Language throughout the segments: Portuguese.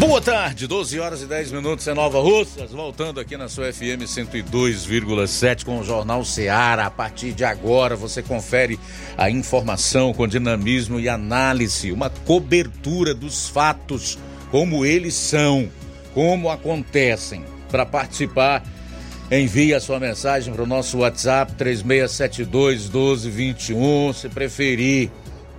Boa tarde, 12 horas e 10 minutos em Nova Russas, voltando aqui na sua FM 102,7 com o Jornal Seara. A partir de agora você confere a informação com dinamismo e análise, uma cobertura dos fatos como eles são, como acontecem. Para participar, envie a sua mensagem para o nosso WhatsApp 3672 1221. Se preferir,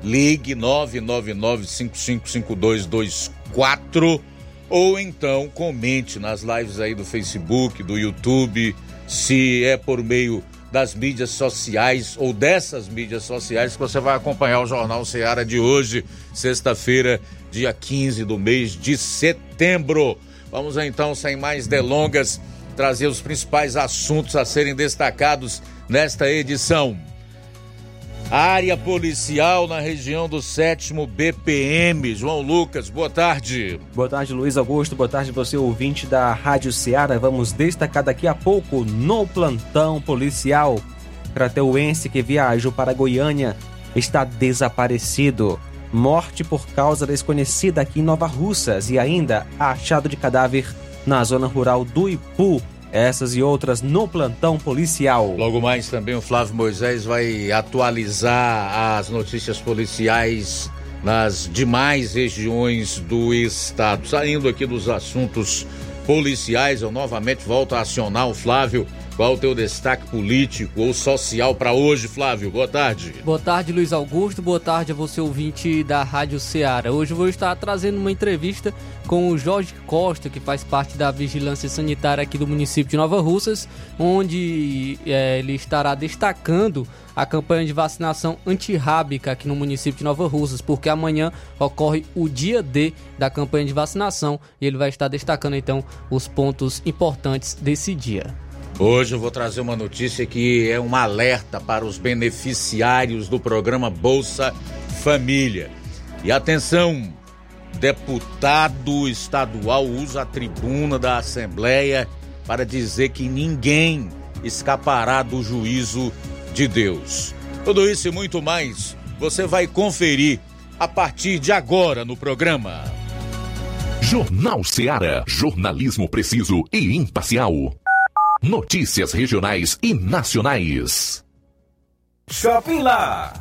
ligue 999 555224 ou então comente nas lives aí do Facebook, do YouTube, se é por meio das mídias sociais ou dessas mídias sociais que você vai acompanhar o Jornal Seara de hoje, sexta-feira, dia 15 do mês de setembro. Vamos então, sem mais delongas, trazer os principais assuntos a serem destacados nesta edição. Área policial na região do sétimo BPM. João Lucas, boa tarde. Boa tarde, Luiz Augusto. Boa tarde, você ouvinte da Rádio Ceará. Vamos destacar daqui a pouco no plantão policial. Crateuense que viajou para Goiânia está desaparecido. Morte por causa desconhecida aqui em Nova Russas e ainda achado de cadáver na zona rural do Ipu, essas e outras no plantão policial. Logo mais também o Flávio Moisés vai atualizar as notícias policiais nas demais regiões do estado. Saindo aqui dos assuntos policiais, eu novamente volto a acionar o Flávio qual o teu destaque político ou social para hoje, Flávio? Boa tarde. Boa tarde, Luiz Augusto. Boa tarde a você, ouvinte da Rádio Ceará. Hoje vou estar trazendo uma entrevista com o Jorge Costa, que faz parte da Vigilância Sanitária aqui do município de Nova Russas, onde é, ele estará destacando a campanha de vacinação antirrábica aqui no município de Nova Russas, porque amanhã ocorre o dia D da campanha de vacinação e ele vai estar destacando então os pontos importantes desse dia. Hoje eu vou trazer uma notícia que é um alerta para os beneficiários do programa Bolsa Família. E atenção, deputado estadual usa a tribuna da Assembleia para dizer que ninguém escapará do juízo de Deus. Tudo isso e muito mais você vai conferir a partir de agora no programa. Jornal Seara. Jornalismo preciso e imparcial. Notícias regionais e nacionais. Shopping Lá.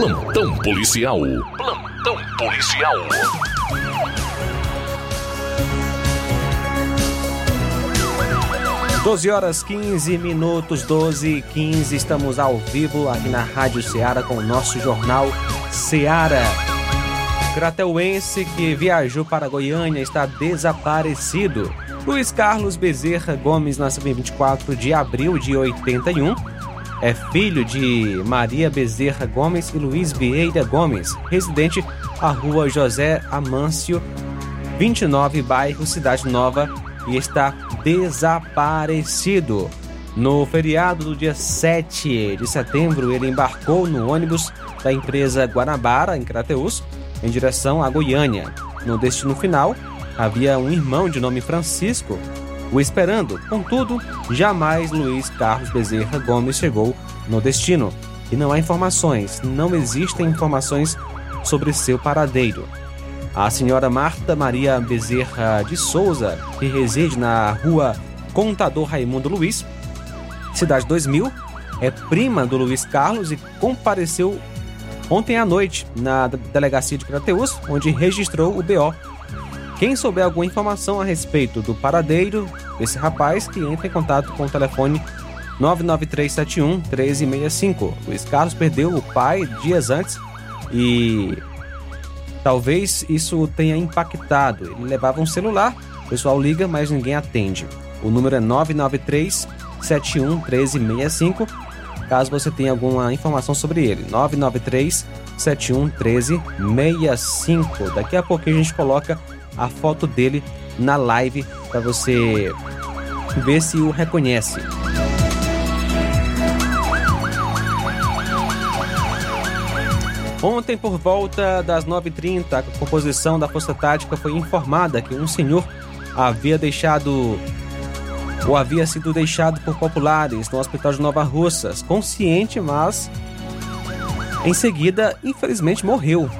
Plantão policial. Plantão policial. Doze horas 15 minutos, 12 e 15, estamos ao vivo aqui na Rádio Ceará com o nosso jornal Ceará. Crateuense que viajou para Goiânia está desaparecido. Luiz Carlos Bezerra Gomes nasceu em 24 de abril de 81. É filho de Maria Bezerra Gomes e Luiz Vieira Gomes, residente à rua José Amâncio, 29, bairro Cidade Nova, e está desaparecido. No feriado do dia 7 de setembro, ele embarcou no ônibus da empresa Guanabara, em Crateús, em direção a Goiânia. No destino final, havia um irmão de nome Francisco o esperando. Contudo, jamais Luiz Carlos Bezerra Gomes chegou no destino. E não há informações, não existem informações sobre seu paradeiro. A senhora Marta Maria Bezerra de Souza, que reside na rua Contador Raimundo Luiz, Cidade 2000, é prima do Luiz Carlos e compareceu ontem à noite na delegacia de Crateus, onde registrou o BO. Quem souber alguma informação a respeito do paradeiro desse rapaz, que entre em contato com o telefone 99371 1365. Luiz Carlos perdeu o pai dias antes e talvez isso tenha impactado. Ele levava um celular, o pessoal liga, mas ninguém atende. O número é 993 71 1365. Caso você tenha alguma informação sobre ele, 993 71 1365. Daqui a pouquinho a gente coloca a foto dele na live para você ver se o reconhece. Ontem, por volta das 9h30, a composição da Força Tática foi informada que um senhor havia deixado ou havia sido deixado por populares no hospital de Nova Russas, consciente, mas em seguida, infelizmente, morreu.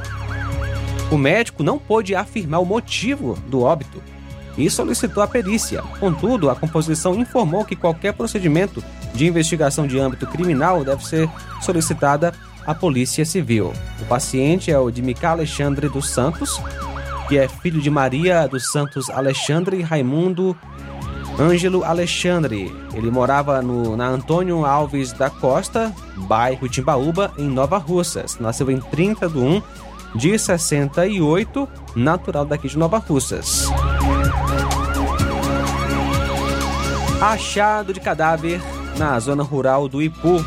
O médico não pôde afirmar o motivo do óbito e solicitou a perícia. Contudo, a composição informou que qualquer procedimento de investigação de âmbito criminal deve ser solicitada à Polícia Civil. O paciente é o de Mica Alexandre dos Santos, que é filho de Maria dos Santos Alexandre e Raimundo Ângelo Alexandre. Ele morava no, na Antônio Alves da Costa, bairro Timbaúba, em Nova Russas. Nasceu em 30 de 1 de 68, natural daqui de Nova Russas. Achado de cadáver na zona rural do Ipu.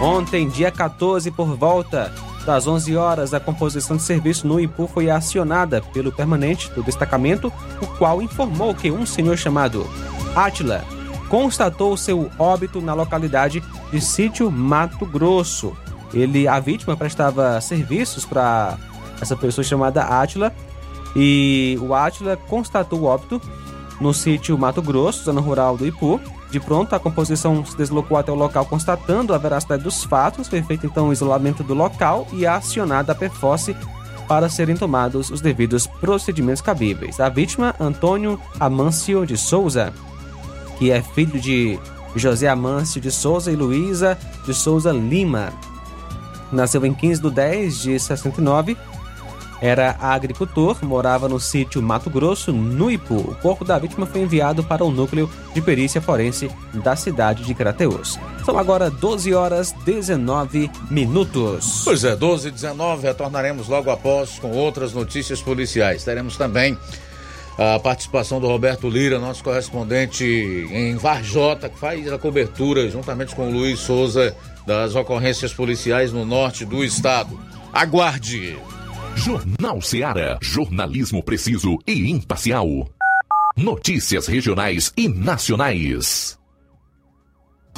Ontem, dia 14, por volta das 11 horas, a composição de serviço no Ipu foi acionada pelo permanente do destacamento, o qual informou que um senhor chamado Átila constatou seu óbito na localidade de Sítio Mato Grosso. Ele, a vítima prestava serviços para essa pessoa chamada Átila e o Átila constatou o óbito no sítio Mato Grosso, zona rural do Ipu. De pronto, a composição se deslocou até o local constatando a veracidade dos fatos. Foi feito então o isolamento do local e acionada a PFOSSE para serem tomados os devidos procedimentos cabíveis. A vítima, Antônio Amâncio de Souza, que é filho de José Amâncio de Souza e Luísa de Souza Lima. Nasceu em 15 de 10 de 69 era agricultor, morava no sítio Mato Grosso, no Ipu. O corpo da vítima foi enviado para o núcleo de perícia forense da cidade de Crateus. São agora 12 horas 19 minutos. Pois é, 12 e 19, retornaremos logo após com outras notícias policiais. Teremos também a participação do Roberto Lira, nosso correspondente em Varjota, que faz a cobertura juntamente com o Luiz Souza das ocorrências policiais no norte do estado. Aguarde! Jornal Seara. Jornalismo preciso e imparcial. Notícias regionais e nacionais.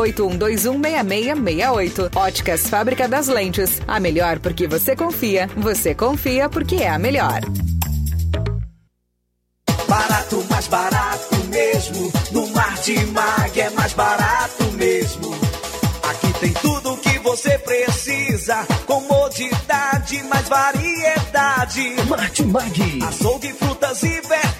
981216668. Óticas Fábrica das Lentes. A melhor porque você confia. Você confia porque é a melhor. Barato, mais barato mesmo. No Martimag é mais barato mesmo. Aqui tem tudo o que você precisa. Comodidade, mais variedade. Martimag. Açougue, frutas e verduras.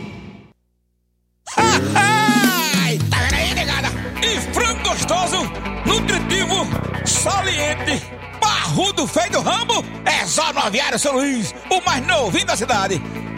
Tá vendo aí, negada? E frango gostoso, nutritivo, saliente, barrudo feio do ramo, é só no Aviário São Luís, o mais novinho da cidade.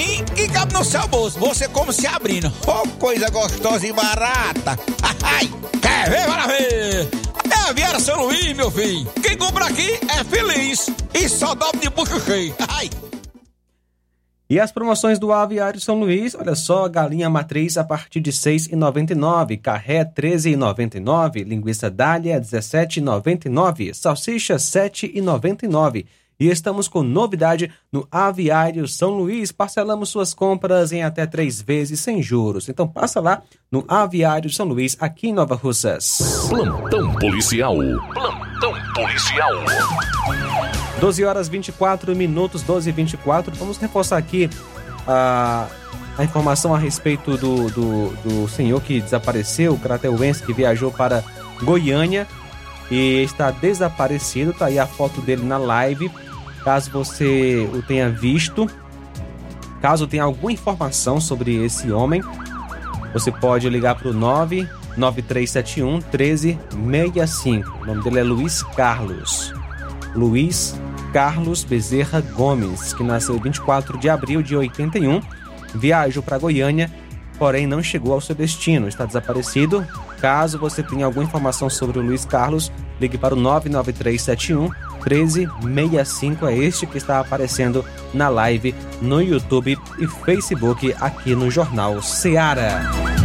precinho que cabe no seu bolso. Você come se abrindo. Oh, coisa gostosa e barata. Ai, quer ver? Bora ver. É a Viera São Luís, meu filho. Quem compra aqui é feliz. E só dobra de bucho cheio. Ai. E as promoções do Aviário São Luís, olha só, galinha matriz a partir de R$ 6,99, carré R$ 13,99, linguiça dália R$ 17,99, salsicha R$ 7,99. E estamos com novidade no Aviário São Luís. Parcelamos suas compras em até três vezes sem juros. Então passa lá no Aviário São Luís, aqui em Nova Russas. Plantão policial. Plantão policial. 12 horas 24 minutos, 12 e 24. Vamos reforçar aqui a, a informação a respeito do, do, do senhor que desapareceu, o crateuense que viajou para Goiânia e está desaparecido. Tá aí a foto dele na live. Caso você o tenha visto, caso tenha alguma informação sobre esse homem, você pode ligar para o 99371 1365. O nome dele é Luiz Carlos. Luiz Carlos Bezerra Gomes, que nasceu em 24 de abril de 81, viajou para Goiânia, porém não chegou ao seu destino, está desaparecido. Caso você tenha alguma informação sobre o Luiz Carlos, ligue para o 99371 1365, é este que está aparecendo na live no YouTube e Facebook aqui no Jornal Seara.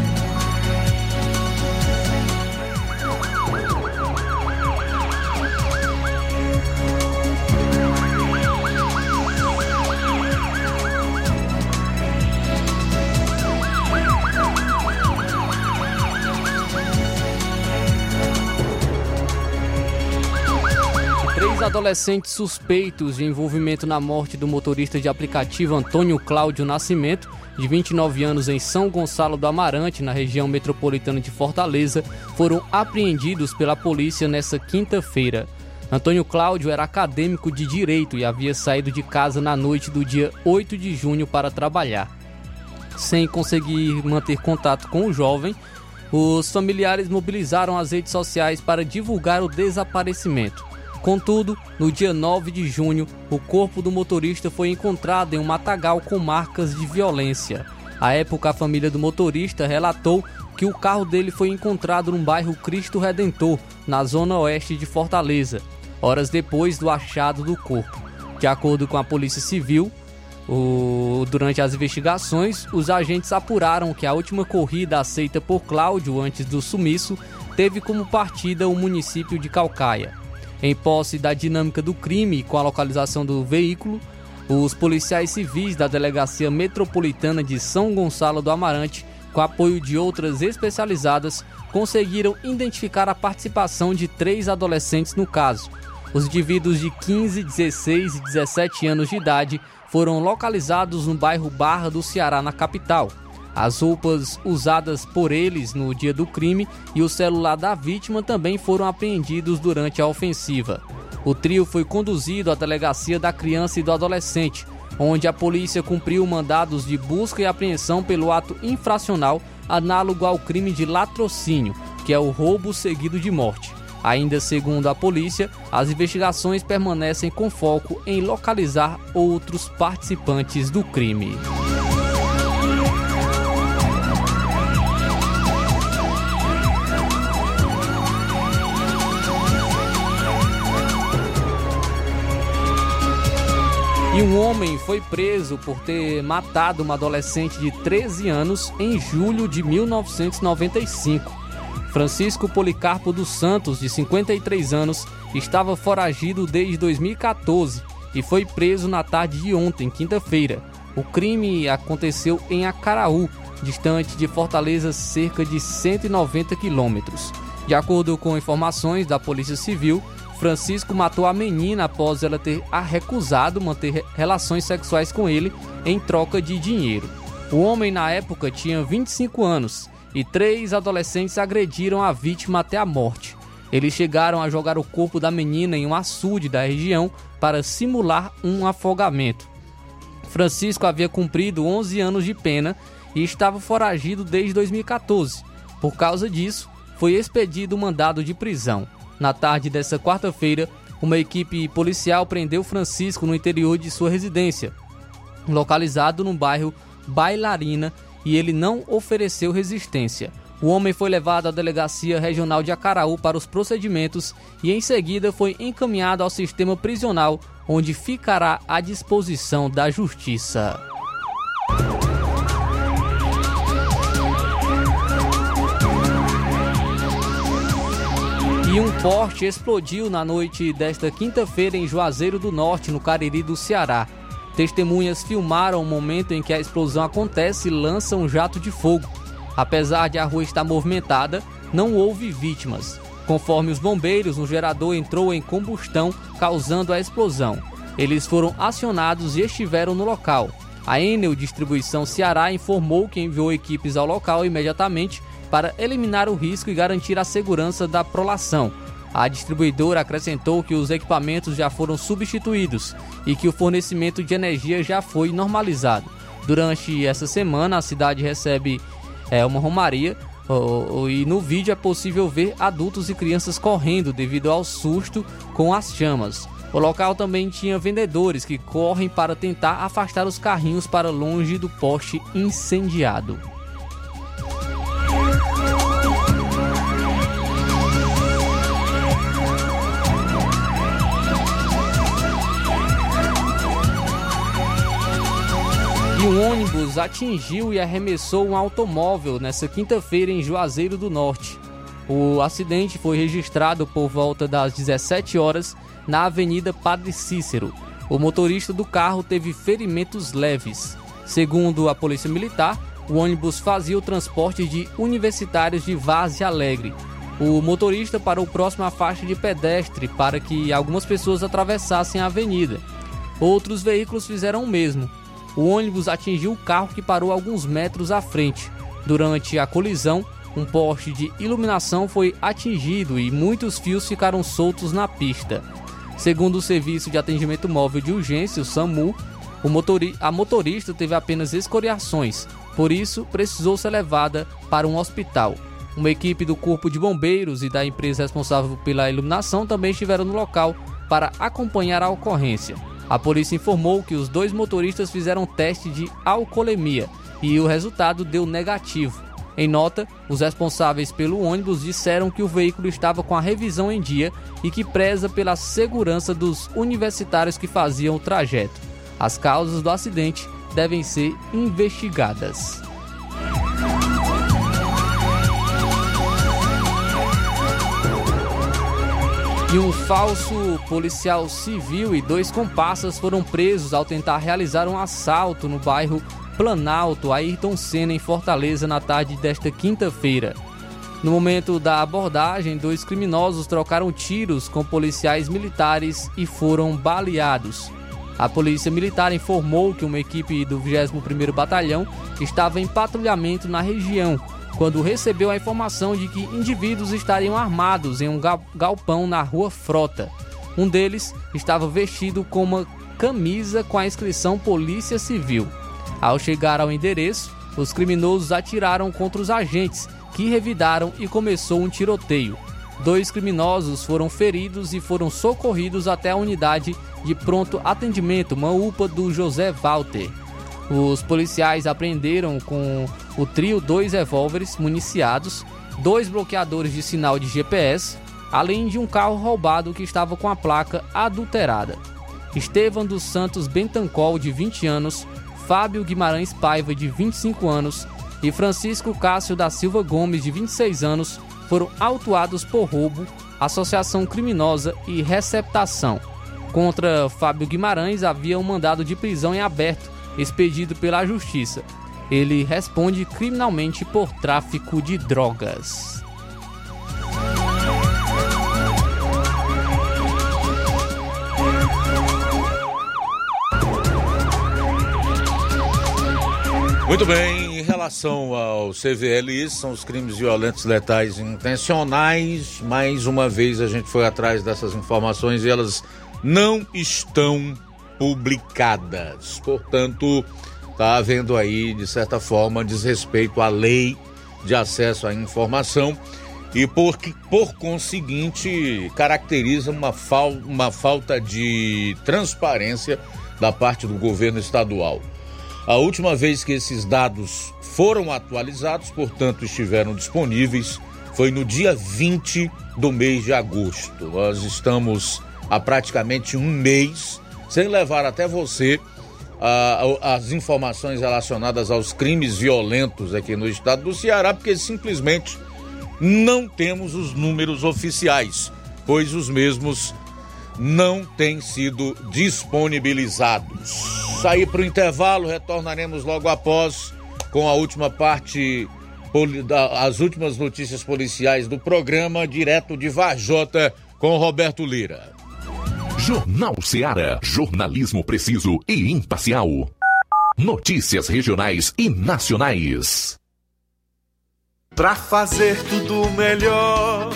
Adolescentes suspeitos de envolvimento na morte do motorista de aplicativo Antônio Cláudio Nascimento, de 29 anos, em São Gonçalo do Amarante, na região metropolitana de Fortaleza, foram apreendidos pela polícia nesta quinta-feira. Antônio Cláudio era acadêmico de direito e havia saído de casa na noite do dia 8 de junho para trabalhar. Sem conseguir manter contato com o jovem, os familiares mobilizaram as redes sociais para divulgar o desaparecimento. Contudo, no dia 9 de junho, o corpo do motorista foi encontrado em um matagal com marcas de violência. À época, a família do motorista relatou que o carro dele foi encontrado no bairro Cristo Redentor, na zona oeste de Fortaleza, horas depois do achado do corpo. De acordo com a Polícia Civil, o- durante as investigações, os agentes apuraram que a última corrida aceita por Cláudio antes do sumiço teve como partida o município de Calcaia. Em posse da dinâmica do crime com a localização do veículo, os policiais civis da Delegacia Metropolitana de São Gonçalo do Amarante, com apoio de outras especializadas, conseguiram identificar a participação de três adolescentes no caso. Os indivíduos de 15, 16 e 17 anos de idade foram localizados no bairro Barra do Ceará, na capital. As roupas usadas por eles no dia do crime e o celular da vítima também foram apreendidos durante a ofensiva. O trio foi conduzido à delegacia da criança e do adolescente, onde a polícia cumpriu mandados de busca e apreensão pelo ato infracional análogo ao crime de latrocínio, que é o roubo seguido de morte. Ainda segundo a polícia, as investigações permanecem com foco em localizar outros participantes do crime. E um homem foi preso por ter matado uma adolescente de 13 anos em julho de 1995. Francisco Policarpo dos Santos, de 53 anos, estava foragido desde 2014 e foi preso na tarde de ontem, quinta-feira. O crime aconteceu em Acaraú, distante de Fortaleza cerca de 190 quilômetros. De acordo com informações da Polícia Civil, Francisco matou a menina após ela ter a recusado manter re- relações sexuais com ele em troca de dinheiro. O homem na época tinha 25 anos e três adolescentes agrediram a vítima até a morte. Eles chegaram a jogar o corpo da menina em um açude da região para simular um afogamento. Francisco havia cumprido 11 anos de pena e estava foragido desde 2014. Por causa disso, foi expedido o mandado de prisão. Na tarde dessa quarta-feira, uma equipe policial prendeu Francisco no interior de sua residência, localizado no bairro Bailarina, e ele não ofereceu resistência. O homem foi levado à delegacia regional de Acaraú para os procedimentos e em seguida foi encaminhado ao sistema prisional, onde ficará à disposição da justiça. E um porte explodiu na noite desta quinta-feira em Juazeiro do Norte, no Cariri do Ceará. Testemunhas filmaram o momento em que a explosão acontece e lançam um jato de fogo. Apesar de a rua estar movimentada, não houve vítimas. Conforme os bombeiros, um gerador entrou em combustão, causando a explosão. Eles foram acionados e estiveram no local. A Enel Distribuição Ceará informou que enviou equipes ao local imediatamente para eliminar o risco e garantir a segurança da prolação. A distribuidora acrescentou que os equipamentos já foram substituídos e que o fornecimento de energia já foi normalizado. Durante essa semana, a cidade recebe é, uma romaria e no vídeo é possível ver adultos e crianças correndo devido ao susto com as chamas. O local também tinha vendedores que correm para tentar afastar os carrinhos para longe do poste incendiado. Um ônibus atingiu e arremessou um automóvel nesta quinta-feira em Juazeiro do Norte. O acidente foi registrado por volta das 17 horas na Avenida Padre Cícero. O motorista do carro teve ferimentos leves. Segundo a Polícia Militar, o ônibus fazia o transporte de universitários de Vaz Alegre. O motorista parou próximo à faixa de pedestre para que algumas pessoas atravessassem a avenida. Outros veículos fizeram o mesmo. O ônibus atingiu o carro que parou alguns metros à frente. Durante a colisão, um poste de iluminação foi atingido e muitos fios ficaram soltos na pista. Segundo o Serviço de Atendimento Móvel de Urgência, o SAMU, o motori a motorista teve apenas escoriações, por isso precisou ser levada para um hospital. Uma equipe do Corpo de Bombeiros e da empresa responsável pela iluminação também estiveram no local para acompanhar a ocorrência. A polícia informou que os dois motoristas fizeram teste de alcoolemia e o resultado deu negativo. Em nota, os responsáveis pelo ônibus disseram que o veículo estava com a revisão em dia e que preza pela segurança dos universitários que faziam o trajeto. As causas do acidente devem ser investigadas. E um falso policial civil e dois comparsas foram presos ao tentar realizar um assalto no bairro Planalto, Ayrton Senna, em Fortaleza, na tarde desta quinta-feira. No momento da abordagem, dois criminosos trocaram tiros com policiais militares e foram baleados. A Polícia Militar informou que uma equipe do 21º Batalhão estava em patrulhamento na região quando recebeu a informação de que indivíduos estariam armados em um galpão na rua Frota. Um deles estava vestido com uma camisa com a inscrição Polícia Civil. Ao chegar ao endereço, os criminosos atiraram contra os agentes, que revidaram e começou um tiroteio. Dois criminosos foram feridos e foram socorridos até a unidade de pronto atendimento, uma UPA do José Walter. Os policiais apreenderam com o trio dois revólveres municiados, dois bloqueadores de sinal de GPS, além de um carro roubado que estava com a placa adulterada. Estevam dos Santos Bentancol, de 20 anos, Fábio Guimarães Paiva, de 25 anos, e Francisco Cássio da Silva Gomes, de 26 anos, foram autuados por roubo, associação criminosa e receptação. Contra Fábio Guimarães havia um mandado de prisão em aberto expedido pela Justiça. Ele responde criminalmente por tráfico de drogas. Muito bem, em relação ao CVLI, são os crimes violentos letais intencionais. Mais uma vez a gente foi atrás dessas informações e elas não estão publicadas. Portanto, está havendo aí, de certa forma, desrespeito à lei de acesso à informação e por, por conseguinte caracteriza uma, fal, uma falta de transparência da parte do governo estadual. A última vez que esses dados foram atualizados, portanto, estiveram disponíveis, foi no dia 20 do mês de agosto. Nós estamos há praticamente um mês sem levar até você as informações relacionadas aos crimes violentos aqui no estado do Ceará, porque simplesmente não temos os números oficiais, pois os mesmos não têm sido disponibilizados. Sair para o intervalo, retornaremos logo após com a última parte, as últimas notícias policiais do programa, direto de Vajota, com Roberto Lira. Jornal Seara. Jornalismo preciso e imparcial. Notícias regionais e nacionais. Pra fazer tudo melhor,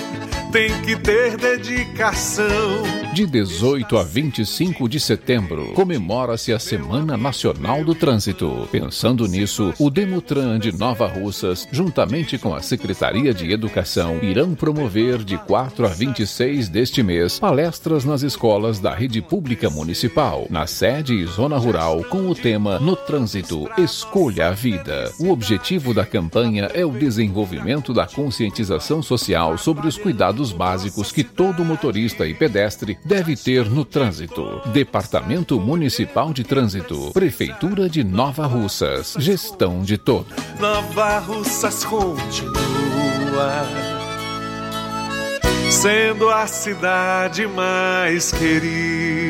tem que ter dedicação. De 18 a 25 de setembro, comemora-se a Semana Nacional do Trânsito. Pensando nisso, o Demutran de Nova Russas, juntamente com a Secretaria de Educação, irão promover de 4 a 26 deste mês palestras nas escolas da rede pública municipal, na sede e zona rural, com o tema No Trânsito, Escolha a Vida. O objetivo da campanha é o desenvolvimento da conscientização social sobre os cuidados básicos que todo motorista e pedestre deve ter no trânsito. Departamento Municipal de Trânsito, Prefeitura de Nova Russas, gestão de todos. Nova Russas continua sendo a cidade mais querida.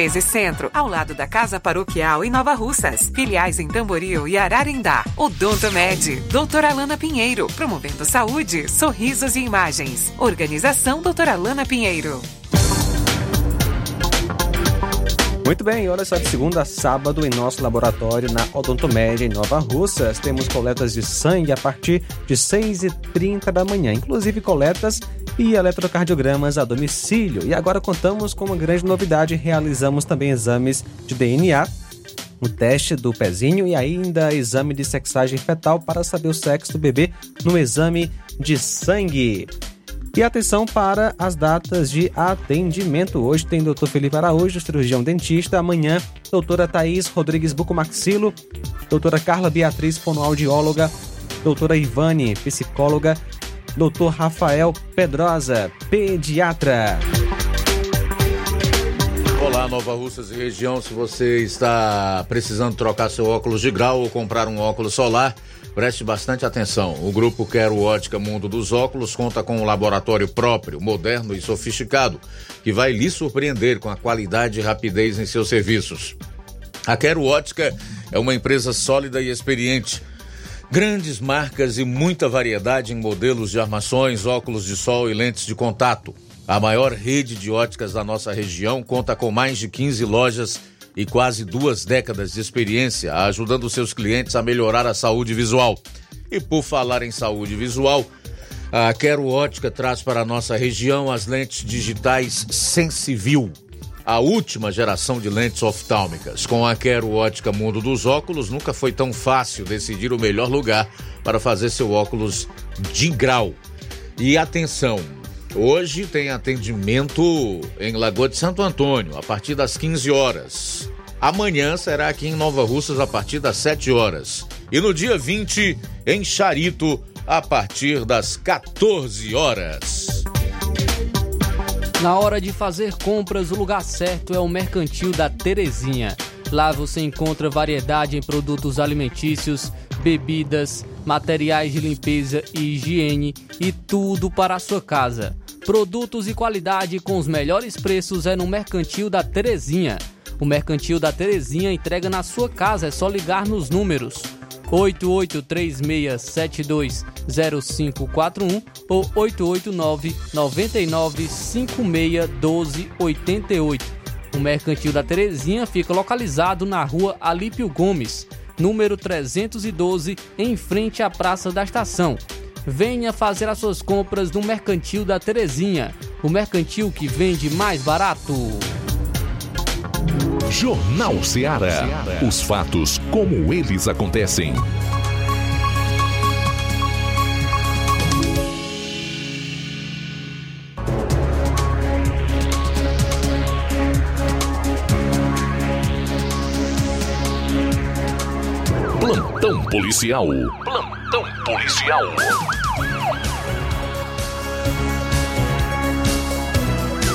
1213 Centro, ao lado da Casa Paroquial em Nova Russas. Filiais em Tamboril e Ararindá. Odonto Med, doutora Alana Pinheiro, promovendo saúde, sorrisos e imagens. Organização doutora Alana Pinheiro. Muito bem, olha só, de segunda a sábado em nosso laboratório na Odontomed em Nova Russas, temos coletas de sangue a partir de 6h30 da manhã, inclusive coletas e eletrocardiogramas a domicílio. E agora contamos com uma grande novidade, realizamos também exames de DNA, o teste do pezinho e ainda exame de sexagem fetal para saber o sexo do bebê no exame de sangue. E atenção para as datas de atendimento. Hoje tem Dr. Felipe Araújo, cirurgião dentista. Amanhã, doutora Thaís Rodrigues Bucomaxilo, doutora Carla Beatriz, fonoaudióloga, doutora Ivane, psicóloga, doutor Rafael Pedrosa, pediatra. Olá, Nova Russas e região. Se você está precisando trocar seu óculos de grau ou comprar um óculos solar, preste bastante atenção. O grupo Quero Ótica Mundo dos Óculos conta com um laboratório próprio, moderno e sofisticado, que vai lhe surpreender com a qualidade e rapidez em seus serviços. A Quero Ótica é uma empresa sólida e experiente. Grandes marcas e muita variedade em modelos de armações, óculos de sol e lentes de contato. A maior rede de óticas da nossa região conta com mais de 15 lojas e quase duas décadas de experiência ajudando seus clientes a melhorar a saúde visual. E por falar em saúde visual, a Quero Ótica traz para a nossa região as lentes digitais Sensivil, a última geração de lentes oftálmicas. Com a Quero Ótica Mundo dos Óculos, nunca foi tão fácil decidir o melhor lugar para fazer seu óculos de grau. E atenção, Hoje tem atendimento em Lagoa de Santo Antônio, a partir das 15 horas. Amanhã será aqui em Nova Russas, a partir das 7 horas. E no dia 20, em Charito, a partir das 14 horas. Na hora de fazer compras, o lugar certo é o Mercantil da Terezinha. Lá você encontra variedade em produtos alimentícios, bebidas, materiais de limpeza e higiene e tudo para a sua casa. Produtos e qualidade com os melhores preços é no Mercantil da Terezinha. O Mercantil da Terezinha entrega na sua casa, é só ligar nos números 8836720541 ou 889 99561288. O Mercantil da Terezinha fica localizado na rua Alípio Gomes, número 312, em frente à Praça da Estação. Venha fazer as suas compras no Mercantil da Terezinha, o mercantil que vende mais barato. Jornal Ceará. Os fatos como eles acontecem. Plantão policial. Plantão policial.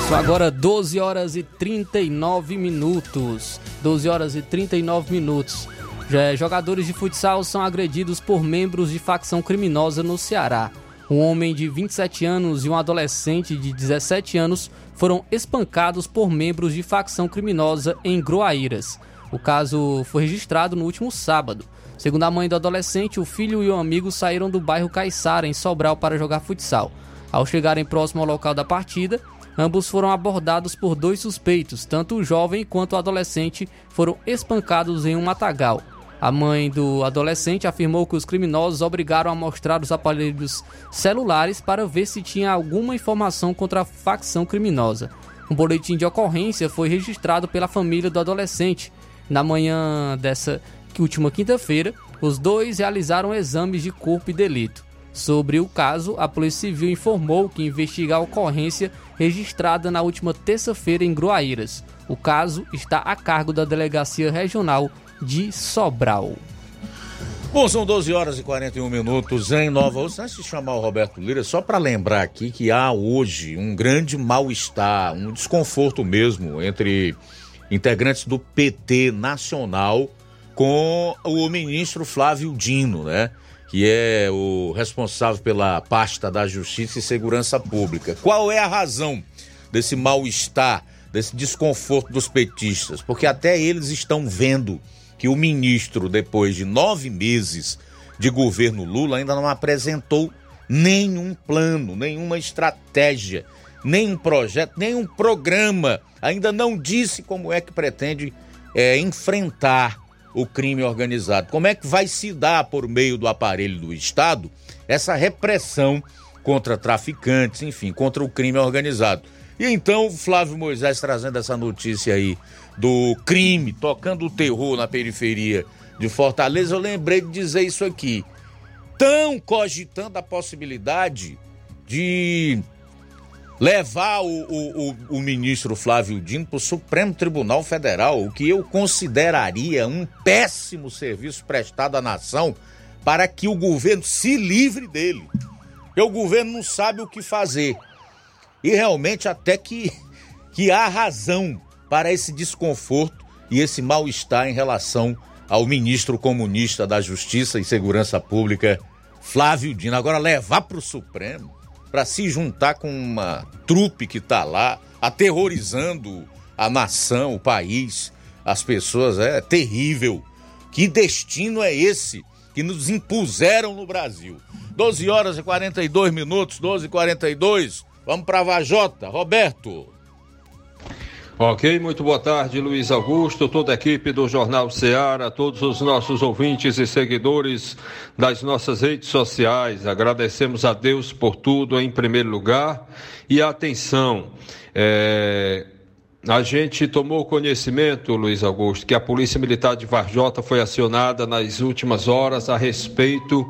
São agora 12 horas e 39 minutos. 12 horas e 39 minutos. Já, jogadores de futsal são agredidos por membros de facção criminosa no Ceará. Um homem de 27 anos e um adolescente de 17 anos foram espancados por membros de facção criminosa em Groaíras. O caso foi registrado no último sábado. Segundo a mãe do adolescente, o filho e o amigo saíram do bairro Caiçara, em Sobral, para jogar futsal. Ao chegarem próximo ao local da partida, ambos foram abordados por dois suspeitos, tanto o jovem quanto o adolescente foram espancados em um matagal. A mãe do adolescente afirmou que os criminosos obrigaram a mostrar os aparelhos celulares para ver se tinha alguma informação contra a facção criminosa. Um boletim de ocorrência foi registrado pela família do adolescente. Na manhã dessa última quinta-feira, os dois realizaram exames de corpo e delito. Sobre o caso, a Polícia Civil informou que investiga a ocorrência registrada na última terça-feira em Groaíras. O caso está a cargo da Delegacia Regional de Sobral. Bom, são 12 horas e 41 minutos em Nova Rússia. Antes de chamar o Roberto Lira, só para lembrar aqui que há hoje um grande mal-estar, um desconforto mesmo entre integrantes do PT nacional com o ministro Flávio Dino, né? Que é o responsável pela pasta da Justiça e Segurança Pública. Qual é a razão desse mal-estar, desse desconforto dos petistas? Porque até eles estão vendo que o ministro, depois de nove meses de governo Lula, ainda não apresentou nenhum plano, nenhuma estratégia, nenhum projeto, nenhum programa, ainda não disse como é que pretende é, enfrentar o crime organizado. Como é que vai se dar por meio do aparelho do Estado essa repressão contra traficantes, enfim, contra o crime organizado? E então, Flávio Moisés trazendo essa notícia aí do crime, tocando o terror na periferia de Fortaleza, eu lembrei de dizer isso aqui. Tão cogitando a possibilidade de levar o, o, o, ministro Flávio Dino para o Supremo Tribunal Federal, o que eu consideraria um péssimo serviço prestado à nação para que o governo se livre dele. Porque o governo não sabe o que fazer. E realmente até que, que há razão para esse desconforto e esse mal-estar em relação ao ministro comunista da Justiça e Segurança Pública, Flávio Dino. Agora levar para o Supremo para se juntar com uma trupe que está lá aterrorizando a nação, o país, as pessoas, é terrível. Que destino é esse que nos impuseram no Brasil? 12 horas e 42 minutos, 12 e 42. Vamos para Vajota, Roberto. Ok, muito boa tarde, Luiz Augusto, toda a equipe do Jornal Ceará, todos os nossos ouvintes e seguidores das nossas redes sociais. Agradecemos a Deus por tudo em primeiro lugar. E atenção, é, a gente tomou conhecimento, Luiz Augusto, que a Polícia Militar de Varjota foi acionada nas últimas horas a respeito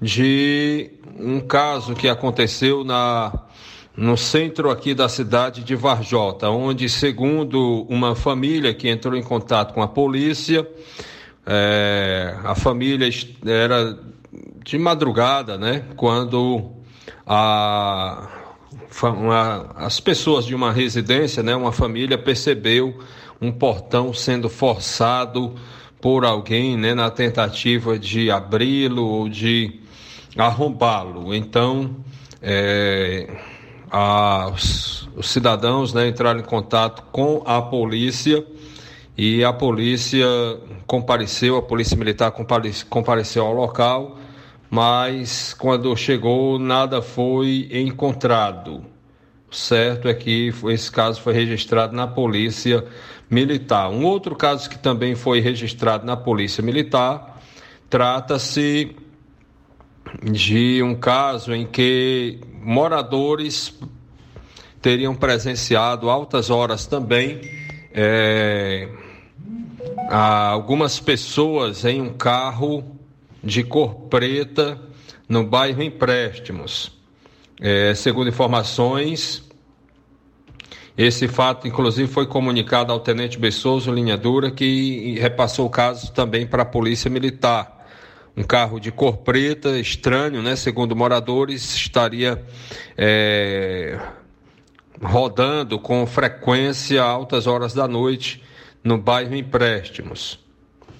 de um caso que aconteceu na no centro aqui da cidade de Varjota, onde, segundo uma família que entrou em contato com a polícia, é, a família era de madrugada, né? Quando a, uma, as pessoas de uma residência, né? Uma família percebeu um portão sendo forçado por alguém, né? Na tentativa de abri-lo ou de arrombá-lo. Então, é, os cidadãos né, entraram em contato com a polícia e a polícia compareceu, a polícia militar compareceu ao local, mas quando chegou nada foi encontrado. Certo é que esse caso foi registrado na polícia militar. Um outro caso que também foi registrado na polícia militar trata-se de um caso em que moradores teriam presenciado altas horas também é, algumas pessoas em um carro de cor preta no bairro Empréstimos. É, segundo informações, esse fato, inclusive, foi comunicado ao Tenente Bessoso Linha Dura, que repassou o caso também para a Polícia Militar um carro de cor preta, estranho, né? Segundo moradores, estaria é, rodando com frequência altas horas da noite no bairro Empréstimos.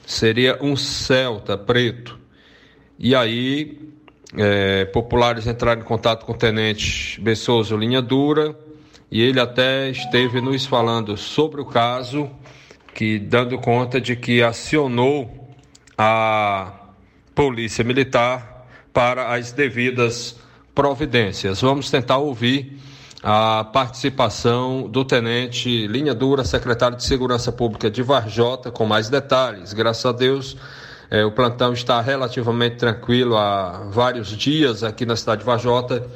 Seria um Celta preto. E aí, é, populares entraram em contato com o tenente Bessoso Linha Dura e ele até esteve nos falando sobre o caso, que dando conta de que acionou a Polícia Militar para as devidas providências. Vamos tentar ouvir a participação do tenente Linha Dura, secretário de Segurança Pública de Varjota, com mais detalhes. Graças a Deus, eh, o plantão está relativamente tranquilo há vários dias aqui na cidade de Varjota,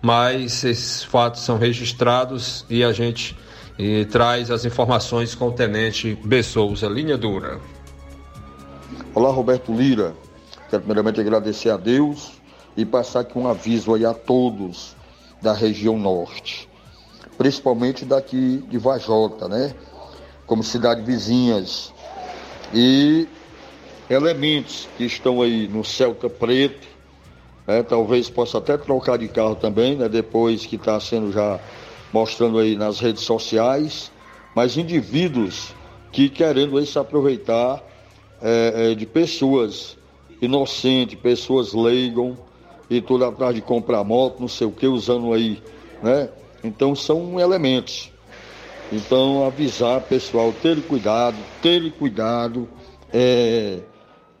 mas esses fatos são registrados e a gente eh, traz as informações com o tenente Bessouza. Linha Dura. Olá, Roberto Lira. Quero primeiramente agradecer a Deus e passar aqui um aviso aí a todos da região norte, principalmente daqui de Vajota, né? Como cidades vizinhas. E elementos que estão aí no Celta Preto, né? talvez possa até trocar de carro também, né? Depois que está sendo já mostrando aí nas redes sociais, mas indivíduos que querendo aí se aproveitar é, é, de pessoas inocentes, pessoas leigam, e tudo atrás de comprar moto, não sei o que, usando aí, né? Então são elementos. Então avisar pessoal, ter cuidado, ter cuidado é,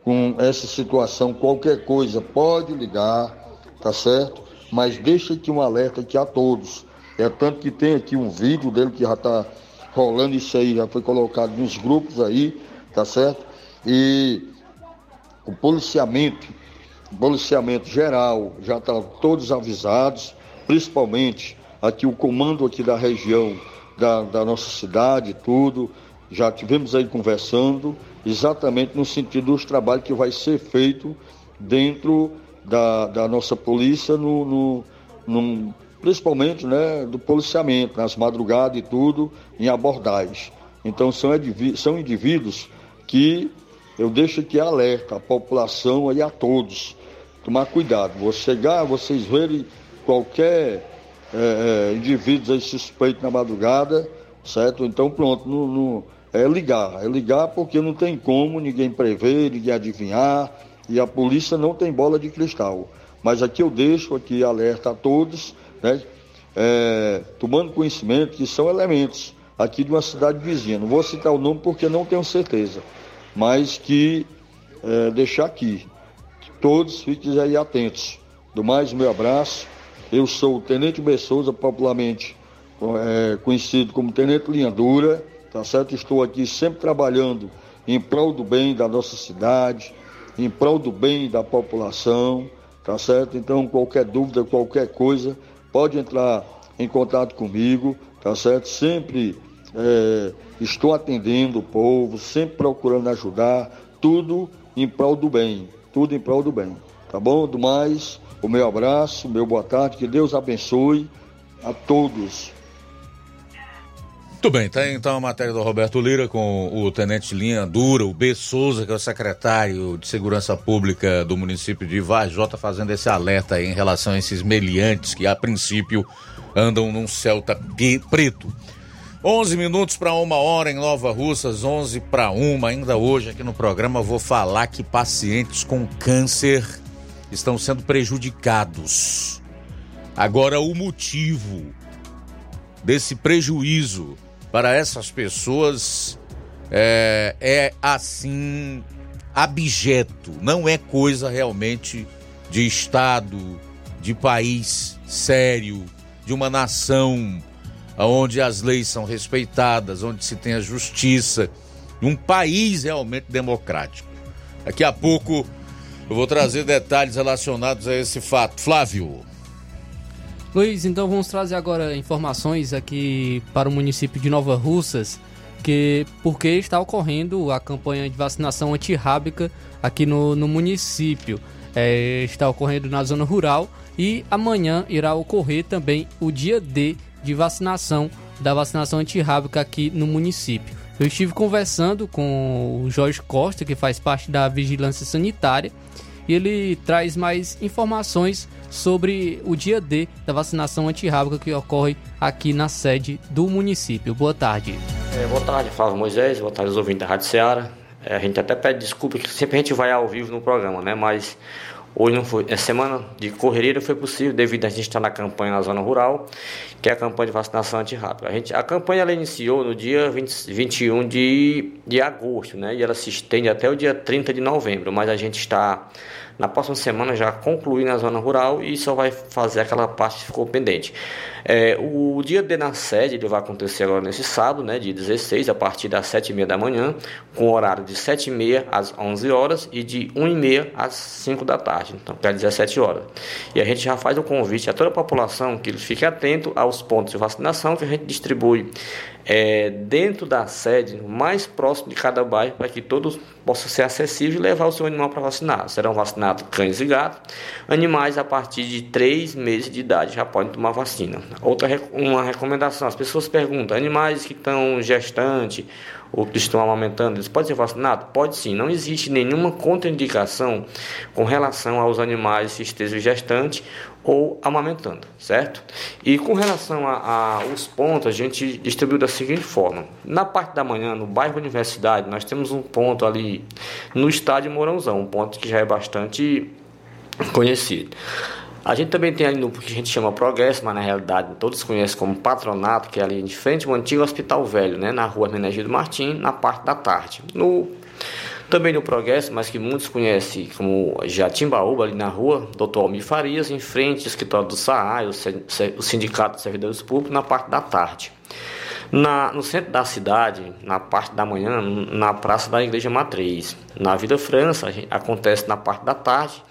com essa situação, qualquer coisa pode ligar, tá certo? Mas deixa aqui um alerta aqui a todos. É tanto que tem aqui um vídeo dele que já está rolando isso aí, já foi colocado nos grupos aí, tá certo? E o policiamento policiamento geral já estão todos avisados, principalmente aqui o comando aqui da região da, da nossa cidade, tudo. Já tivemos aí conversando exatamente no sentido dos trabalhos que vai ser feito dentro da, da nossa polícia, no, no, no, principalmente né, do policiamento, nas madrugadas e tudo, em abordagem. Então são, são indivíduos que eu deixo aqui alerta à população e a todos tomar cuidado. Vou chegar, vocês verem qualquer é, é, indivíduo aí suspeito na madrugada, certo? Então pronto, no, no, é ligar, é ligar porque não tem como ninguém prever, ninguém adivinhar, e a polícia não tem bola de cristal. Mas aqui eu deixo aqui alerta a todos, né? É, tomando conhecimento que são elementos aqui de uma cidade vizinha. Não vou citar o nome porque não tenho certeza, mas que é, deixar aqui Todos fiquem aí atentos. Do mais, meu abraço. Eu sou o Tenente Bessouza, popularmente é, conhecido como Tenente Linha Dura, tá certo? Estou aqui sempre trabalhando em prol do bem da nossa cidade, em prol do bem da população, tá certo? Então, qualquer dúvida, qualquer coisa, pode entrar em contato comigo, tá certo? Sempre é, estou atendendo o povo, sempre procurando ajudar, tudo em prol do bem tudo em prol do bem. Tá bom? Do mais, o meu abraço, meu boa tarde, que Deus abençoe a todos. Muito bem, tá então a matéria do Roberto Lira com o Tenente Linha Dura, o B. Souza, que é o secretário de Segurança Pública do município de Vajota, fazendo esse alerta aí em relação a esses meliantes que a princípio andam num Celta preto. 11 minutos para uma hora em Nova Russas, 11 para uma. Ainda hoje aqui no programa vou falar que pacientes com câncer estão sendo prejudicados. Agora, o motivo desse prejuízo para essas pessoas é, é assim abjeto, não é coisa realmente de Estado, de país sério, de uma nação onde as leis são respeitadas, onde se tem a justiça, um país realmente democrático. Daqui a pouco eu vou trazer detalhes relacionados a esse fato. Flávio. Luiz, então vamos trazer agora informações aqui para o município de Nova Russas, que porque está ocorrendo a campanha de vacinação antirrábica aqui no, no município. É, está ocorrendo na zona rural e amanhã irá ocorrer também o dia D de vacinação, da vacinação antirrábica aqui no município. Eu estive conversando com o Jorge Costa, que faz parte da vigilância sanitária, e ele traz mais informações sobre o dia D da vacinação antirrábica que ocorre aqui na sede do município. Boa tarde. É, boa tarde, Flávio Moisés, boa tarde aos ouvintes da Rádio Ceará. É, a gente até pede desculpa que sempre a gente vai ao vivo no programa, né? Mas Hoje não foi, é semana de correria não foi possível devido a gente estar na campanha na zona rural, que é a campanha de vacinação antirrábica. A, gente, a campanha ela iniciou no dia 20, 21 de, de agosto, né? E ela se estende até o dia 30 de novembro, mas a gente está na próxima semana já concluir na zona rural e só vai fazer aquela parte que ficou pendente. É, o dia D na sede ele vai acontecer agora nesse sábado, né, de 16, a partir das 7h30 da manhã, com horário de 7h30 às 11 horas e de 1h30 às 5 da tarde, então até 17 horas. E a gente já faz o convite a toda a população que fique atento aos pontos de vacinação que a gente distribui é, dentro da sede, mais próximo de cada bairro, para que todos possam ser acessíveis e levar o seu animal para vacinar. Serão vacinados cães e gatos. Animais a partir de 3 meses de idade já podem tomar vacina. Outra uma recomendação: as pessoas perguntam, animais que estão gestantes ou que estão amamentando, eles podem ser vacinados? Pode sim, não existe nenhuma contraindicação com relação aos animais que estejam gestantes ou amamentando, certo? E com relação aos pontos, a gente distribuiu da seguinte forma: na parte da manhã, no bairro Universidade, nós temos um ponto ali no estádio Mourãozão, um ponto que já é bastante conhecido. A gente também tem ali no que a gente chama Progresso, mas na realidade todos conhecem como Patronato, que é ali de frente ao antigo Hospital Velho, né, na rua Menegildo Martim, na parte da tarde. No também no Progresso, mas que muitos conhecem como Jatimbaúba, ali na rua Doutor Almir Farias, em frente ao escritório do SAAI, o Sindicato de Servidores Públicos, na parte da tarde. Na, no centro da cidade, na parte da manhã, na Praça da Igreja Matriz. Na Vida França, acontece na parte da tarde,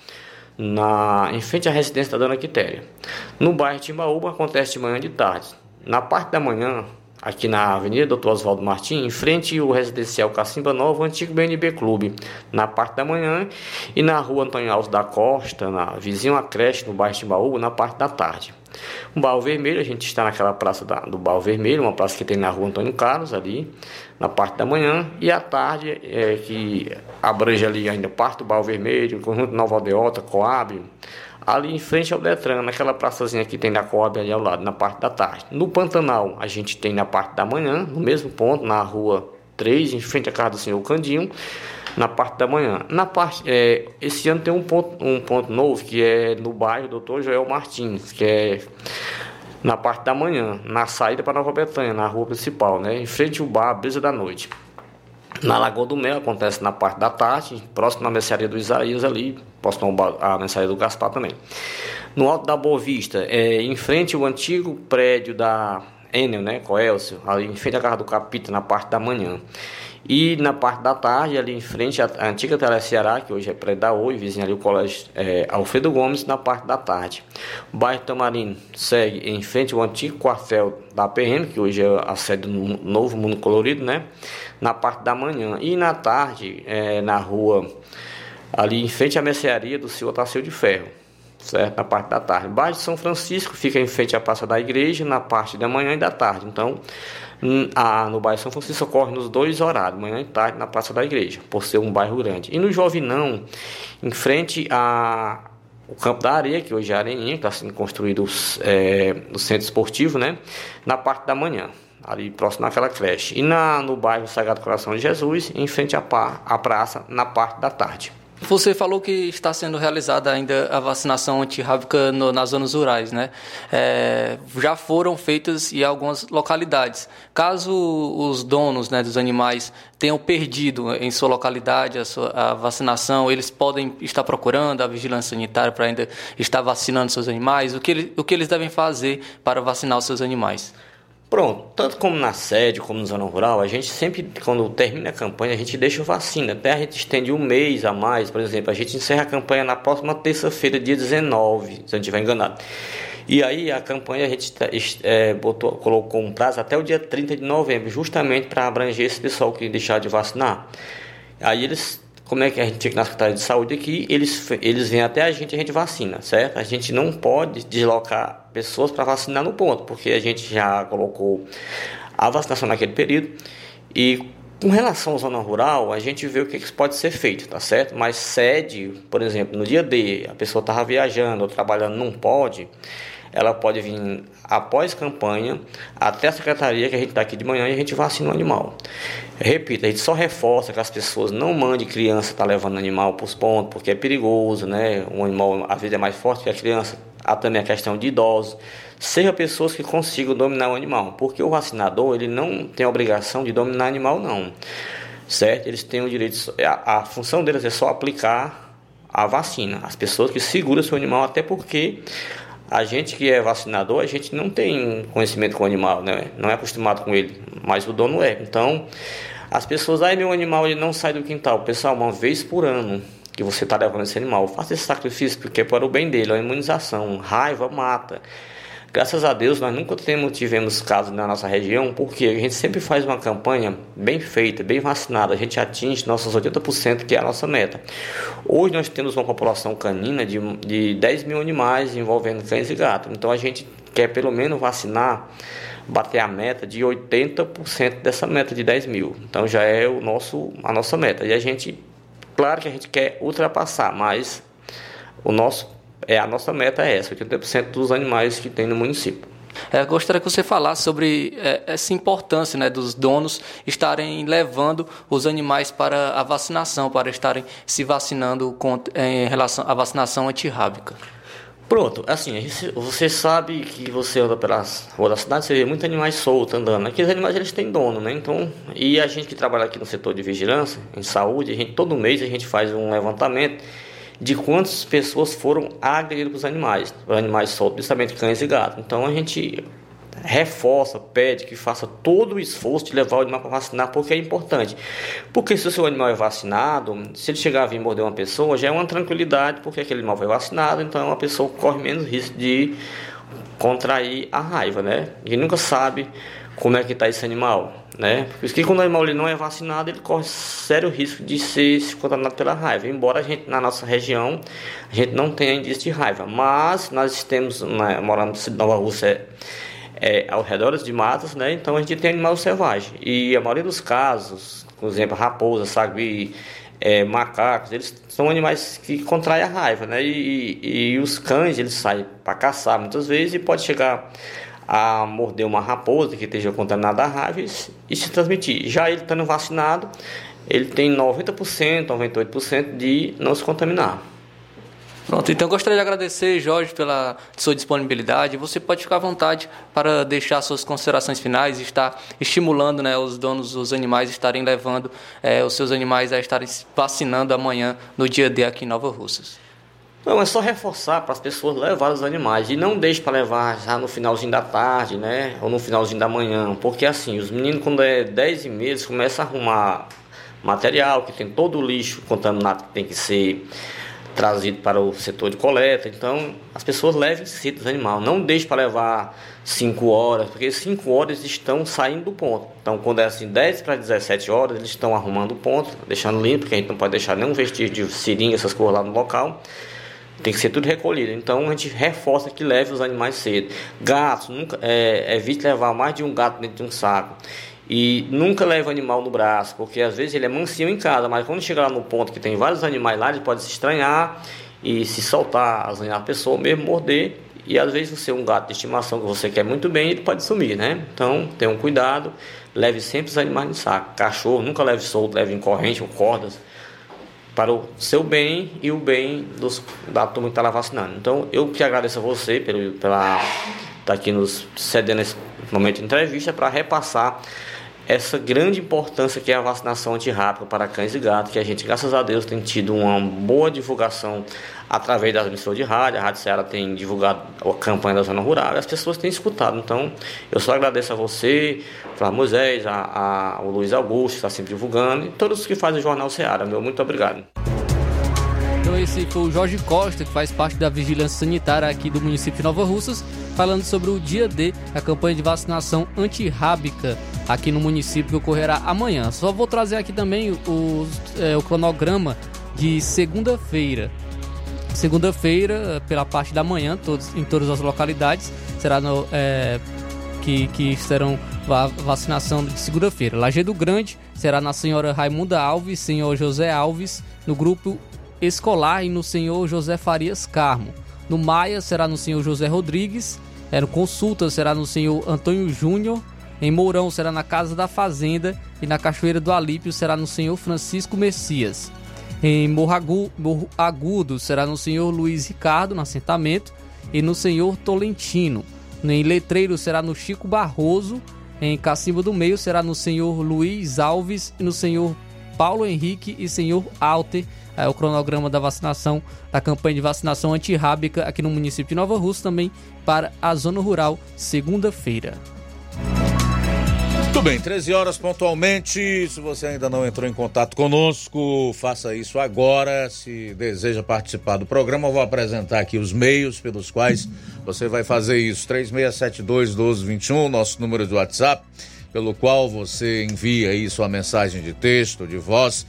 na, em frente à residência da Dona Quitéria. No bairro Timbaúba, acontece de manhã e de tarde. Na parte da manhã, aqui na Avenida Dr. Oswaldo Martins, em frente ao residencial Cacimba Nova, o antigo BNB Clube, na parte da manhã, e na rua Antônio Alves da Costa, na vizinho à creche, no bairro Timbaúba, na parte da tarde. O Baú Vermelho, a gente está naquela praça da, do Baú Vermelho, uma praça que tem na rua Antônio Carlos, ali, na parte da manhã, e à tarde, é, que abrange ali ainda parte do Baú Vermelho, conjunto Nova Aldeota, Coab, ali em frente ao Detran, naquela praçazinha que tem na Coab ali ao lado, na parte da tarde. No Pantanal, a gente tem na parte da manhã, no mesmo ponto, na rua 3, em frente à casa do senhor Candinho, na parte da manhã. Na parte, é, esse ano tem um ponto, um ponto novo que é no bairro Doutor Joel Martins, que é na parte da manhã, na saída para Nova Betânia, na rua principal, né, em frente ao bar Brisa da Noite. Na Lagoa do Mel acontece na parte da tarde, próximo à mercearia do Isaías ali, próximo à mercearia do Gaspar também. No Alto da Boa Vista, é, em frente ao antigo prédio da Enel, né, Coelcio, ali em frente à casa do Capita, na parte da manhã. E na parte da tarde, ali em frente à antiga Tele Ceará, que hoje é prédio da Oi, vizinho ali o colégio é, Alfredo Gomes, na parte da tarde. O bairro Tamarino segue em frente ao antigo quartel da PM, que hoje é a sede do Novo Mundo Colorido, né? Na parte da manhã. E na tarde, é, na rua, ali em frente à mercearia do senhor Taceu de Ferro certo? Na parte da tarde. O bairro de São Francisco fica em frente à Praça da Igreja, na parte da manhã e da tarde. Então, a, no bairro São Francisco ocorre nos dois horários, manhã e tarde, na Praça da Igreja, por ser um bairro grande. E no Jovinão, em frente a o Campo da Areia, que hoje é Areninha, que está sendo construído é, no centro esportivo, né? Na parte da manhã, ali próximo daquela creche. E na, no bairro Sagrado Coração de Jesus, em frente à, à praça, na parte da tarde. Você falou que está sendo realizada ainda a vacinação antirrábica no, nas zonas rurais, né? É, já foram feitas em algumas localidades. Caso os donos né, dos animais tenham perdido em sua localidade a, sua, a vacinação, eles podem estar procurando a vigilância sanitária para ainda estar vacinando seus animais. O que, ele, o que eles devem fazer para vacinar os seus animais? Pronto, tanto como na sede, como na zona rural, a gente sempre, quando termina a campanha, a gente deixa vacina. Até a gente estende um mês a mais, por exemplo, a gente encerra a campanha na próxima terça-feira, dia 19, se eu não estiver enganado. E aí a campanha a gente é, botou, colocou um prazo até o dia 30 de novembro, justamente para abranger esse pessoal que deixar de vacinar. Aí eles como é que a gente fica na Secretaria de Saúde aqui, eles, eles vêm até a gente, a gente vacina, certo? A gente não pode deslocar pessoas para vacinar no ponto, porque a gente já colocou a vacinação naquele período e Com relação à zona rural, a gente vê o que, que pode ser feito, tá certo? Mas sede, por exemplo, no dia D, a pessoa estava viajando ou trabalhando, não pode, ela pode vir após campanha até a secretaria que a gente está aqui de manhã e a gente vacina o animal. Repito, a gente só reforça que as pessoas não mandem criança estar tá levando animal para os pontos, porque é perigoso, né? O animal às vezes é mais forte que a criança. Há também a questão de idosos. Seja pessoas que consigam dominar o animal, porque o vacinador ele não tem a obrigação de dominar animal, não. Certo? Eles têm o direito, a, a função deles é só aplicar a vacina. As pessoas que seguram seu animal, até porque a gente que é vacinador, a gente não tem conhecimento com o animal, né? Não é acostumado com ele, mas o dono é. Então, as pessoas, aí meu animal ele não sai do quintal. Pessoal, uma vez por ano que você está levando esse animal, faça esse sacrifício porque é para o bem dele, é uma imunização. Raiva mata. Graças a Deus, nós nunca temos, tivemos casos na nossa região, porque a gente sempre faz uma campanha bem feita, bem vacinada, a gente atinge nossos 80%, que é a nossa meta. Hoje nós temos uma população canina de, de 10 mil animais envolvendo cães e gatos, então a gente quer pelo menos vacinar, bater a meta de 80% dessa meta de 10 mil. Então já é o nosso, a nossa meta. E a gente, claro que a gente quer ultrapassar, mas o nosso é a nossa meta é essa, 80% dos animais que tem no município. É, gostaria que você falasse sobre é, essa importância né, dos donos estarem levando os animais para a vacinação, para estarem se vacinando com, em relação à vacinação antirrábica. Pronto, assim, você sabe que você anda pelas ruas da cidade, você vê muitos animais soltos andando. Aqueles animais eles têm dono, né? Então, e a gente que trabalha aqui no setor de vigilância, em saúde, a gente todo mês a gente faz um levantamento de quantas pessoas foram agredidas pelos animais, os animais soltos, principalmente cães e gatos. Então a gente reforça, pede que faça todo o esforço de levar o animal para vacinar, porque é importante. Porque se o seu animal é vacinado, se ele chegar a vir morder uma pessoa, já é uma tranquilidade, porque aquele animal foi vacinado, então a pessoa corre menos risco de contrair a raiva, né? E nunca sabe como é que está esse animal, né? Porque quando o animal ele não é vacinado, ele corre sério risco de ser contaminado pela raiva. Embora a gente, na nossa região, a gente não tenha indício de raiva, mas nós temos, né, morando em Nova Rússia, é, ao redor de matas, né? Então a gente tem animal selvagem. E a maioria dos casos, por exemplo, raposa, sagui, é, macacos, eles são animais que contraem a raiva, né? E, e, e os cães, eles saem para caçar muitas vezes e pode chegar a morder uma raposa que esteja contaminada a raiva e se transmitir. Já ele estando vacinado, ele tem 90%, 98% de não se contaminar. Pronto, então gostaria de agradecer, Jorge, pela sua disponibilidade. Você pode ficar à vontade para deixar suas considerações finais e estar estimulando né, os donos dos animais estarem levando é, os seus animais a estarem vacinando amanhã, no dia D aqui em Nova Russas. Não, é só reforçar para as pessoas levar os animais. E não deixe para levar já no finalzinho da tarde, né? Ou no finalzinho da manhã. Porque assim, os meninos, quando é 10 e meia, começam a arrumar material, que tem todo o lixo contaminado que tem que ser trazido para o setor de coleta. Então, as pessoas levem cedo os animais. Não deixe para levar 5 horas, porque 5 horas estão saindo do ponto. Então, quando é assim 10 para 17 horas, eles estão arrumando o ponto, deixando limpo, porque a gente não pode deixar nenhum vestígio de seringa, essas coisas lá no local. Tem que ser tudo recolhido. Então a gente reforça que leve os animais cedo. Gatos, nunca, é, evite levar mais de um gato dentro de um saco. E nunca leve o animal no braço, porque às vezes ele é mansinho em casa, mas quando chegar lá no ponto que tem vários animais lá, ele pode se estranhar e se soltar, azanhar a pessoa, mesmo morder. E às vezes você é um gato de estimação que você quer muito bem, ele pode sumir, né? Então tenha um cuidado, leve sempre os animais no saco. Cachorro, nunca leve solto, leve em corrente ou cordas para o seu bem e o bem dos, da turma que está lá vacinando. Então, eu que agradeço a você pelo, pela estar tá aqui nos cedendo esse momento de entrevista para repassar essa grande importância que é a vacinação antirrábica para cães e gatos, que a gente, graças a Deus, tem tido uma boa divulgação através das emissoras de rádio. A Rádio Ceará tem divulgado a campanha da zona rural as pessoas têm escutado. Então, eu só agradeço a você, Flávio Moisés, a, a, o Luiz Augusto, que está sempre divulgando, e todos que fazem o Jornal Ceará. Meu muito obrigado. Então esse foi o Jorge Costa, que faz parte da vigilância sanitária aqui do município de Nova Russas, falando sobre o dia D, a campanha de vacinação antirrábica aqui no município que ocorrerá amanhã. Só vou trazer aqui também é, o cronograma de segunda-feira. Segunda-feira, pela parte da manhã, todos, em todas as localidades, será no, é, que, que serão a vacinação de segunda-feira. Lajeado Grande será na senhora Raimunda Alves, senhor José Alves, no grupo escolar e no senhor José Farias Carmo. No Maia será no senhor José Rodrigues, é, no Consulta será no senhor Antônio Júnior, em Mourão será na Casa da Fazenda e na Cachoeira do Alípio será no senhor Francisco Messias. Em Morro Agudo será no senhor Luiz Ricardo, no assentamento, e no senhor Tolentino. Em Letreiro será no Chico Barroso, em Cacimba do Meio será no senhor Luiz Alves e no senhor Paulo Henrique e senhor Alter. É o cronograma da vacinação, da campanha de vacinação antirrábica aqui no município de Nova Rússia, também para a zona rural, segunda-feira. Muito bem, 13 horas pontualmente. Se você ainda não entrou em contato conosco, faça isso agora. Se deseja participar do programa, eu vou apresentar aqui os meios pelos quais você vai fazer isso. 3672-1221, nosso número de WhatsApp, pelo qual você envia aí sua mensagem de texto, de voz.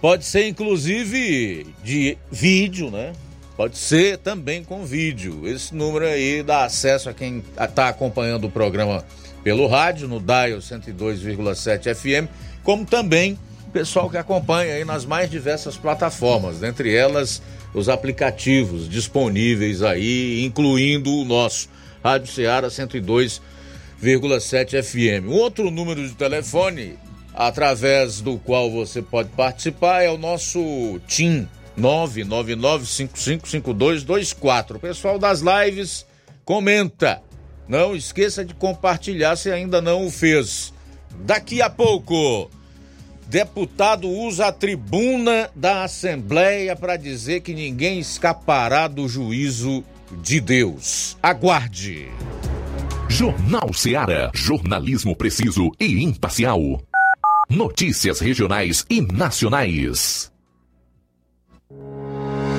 Pode ser inclusive de vídeo, né? Pode ser também com vídeo. Esse número aí dá acesso a quem está acompanhando o programa pelo rádio, no Dial 102,7 FM, como também pessoal que acompanha aí nas mais diversas plataformas, dentre elas os aplicativos disponíveis aí, incluindo o nosso Rádio Ceará 102,7 FM. Um outro número de telefone através do qual você pode participar é o nosso TIM 999555224. O pessoal das lives comenta não esqueça de compartilhar se ainda não o fez. Daqui a pouco, deputado usa a tribuna da Assembleia para dizer que ninguém escapará do juízo de Deus. Aguarde. Jornal Seara. Jornalismo preciso e imparcial. Notícias regionais e nacionais.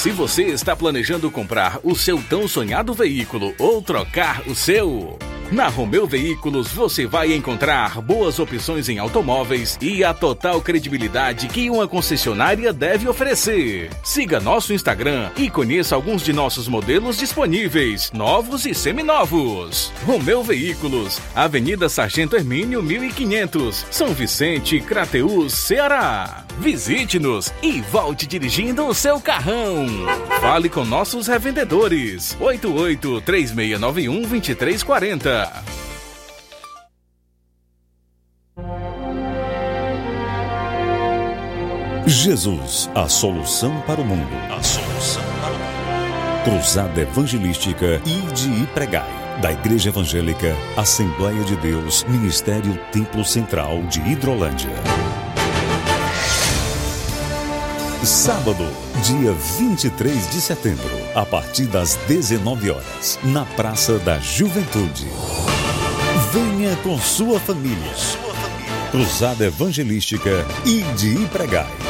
Se você está planejando comprar o seu tão sonhado veículo ou trocar o seu, na Romeu Veículos você vai encontrar boas opções em automóveis e a total credibilidade que uma concessionária deve oferecer. Siga nosso Instagram e conheça alguns de nossos modelos disponíveis, novos e seminovos. Romeu Veículos, Avenida Sargento Hermínio 1500, São Vicente, Crateús, Ceará. Visite-nos e volte dirigindo o seu carrão. Fale com nossos revendedores. 88 3691 2340. Jesus, a solução para o mundo. A solução para o mundo. Cruzada Evangelística Ide e Pregai. Da Igreja Evangélica Assembleia de Deus, Ministério Templo Central de Hidrolândia. Sábado, dia 23 de setembro, a partir das 19 horas, na Praça da Juventude. Venha com sua família. Cruzada Evangelística e de Pregai.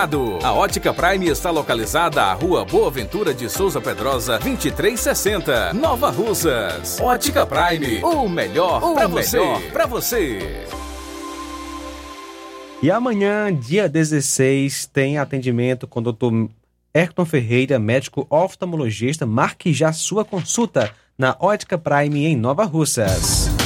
A Ótica Prime está localizada à Rua Boa Ventura de Souza Pedrosa, 2360, Nova Russas. Ótica Prime, o melhor para você. Pra você. E amanhã, dia 16, tem atendimento com o Dr. Ayrton Ferreira, médico oftalmologista. Marque já sua consulta na Ótica Prime em Nova Russas.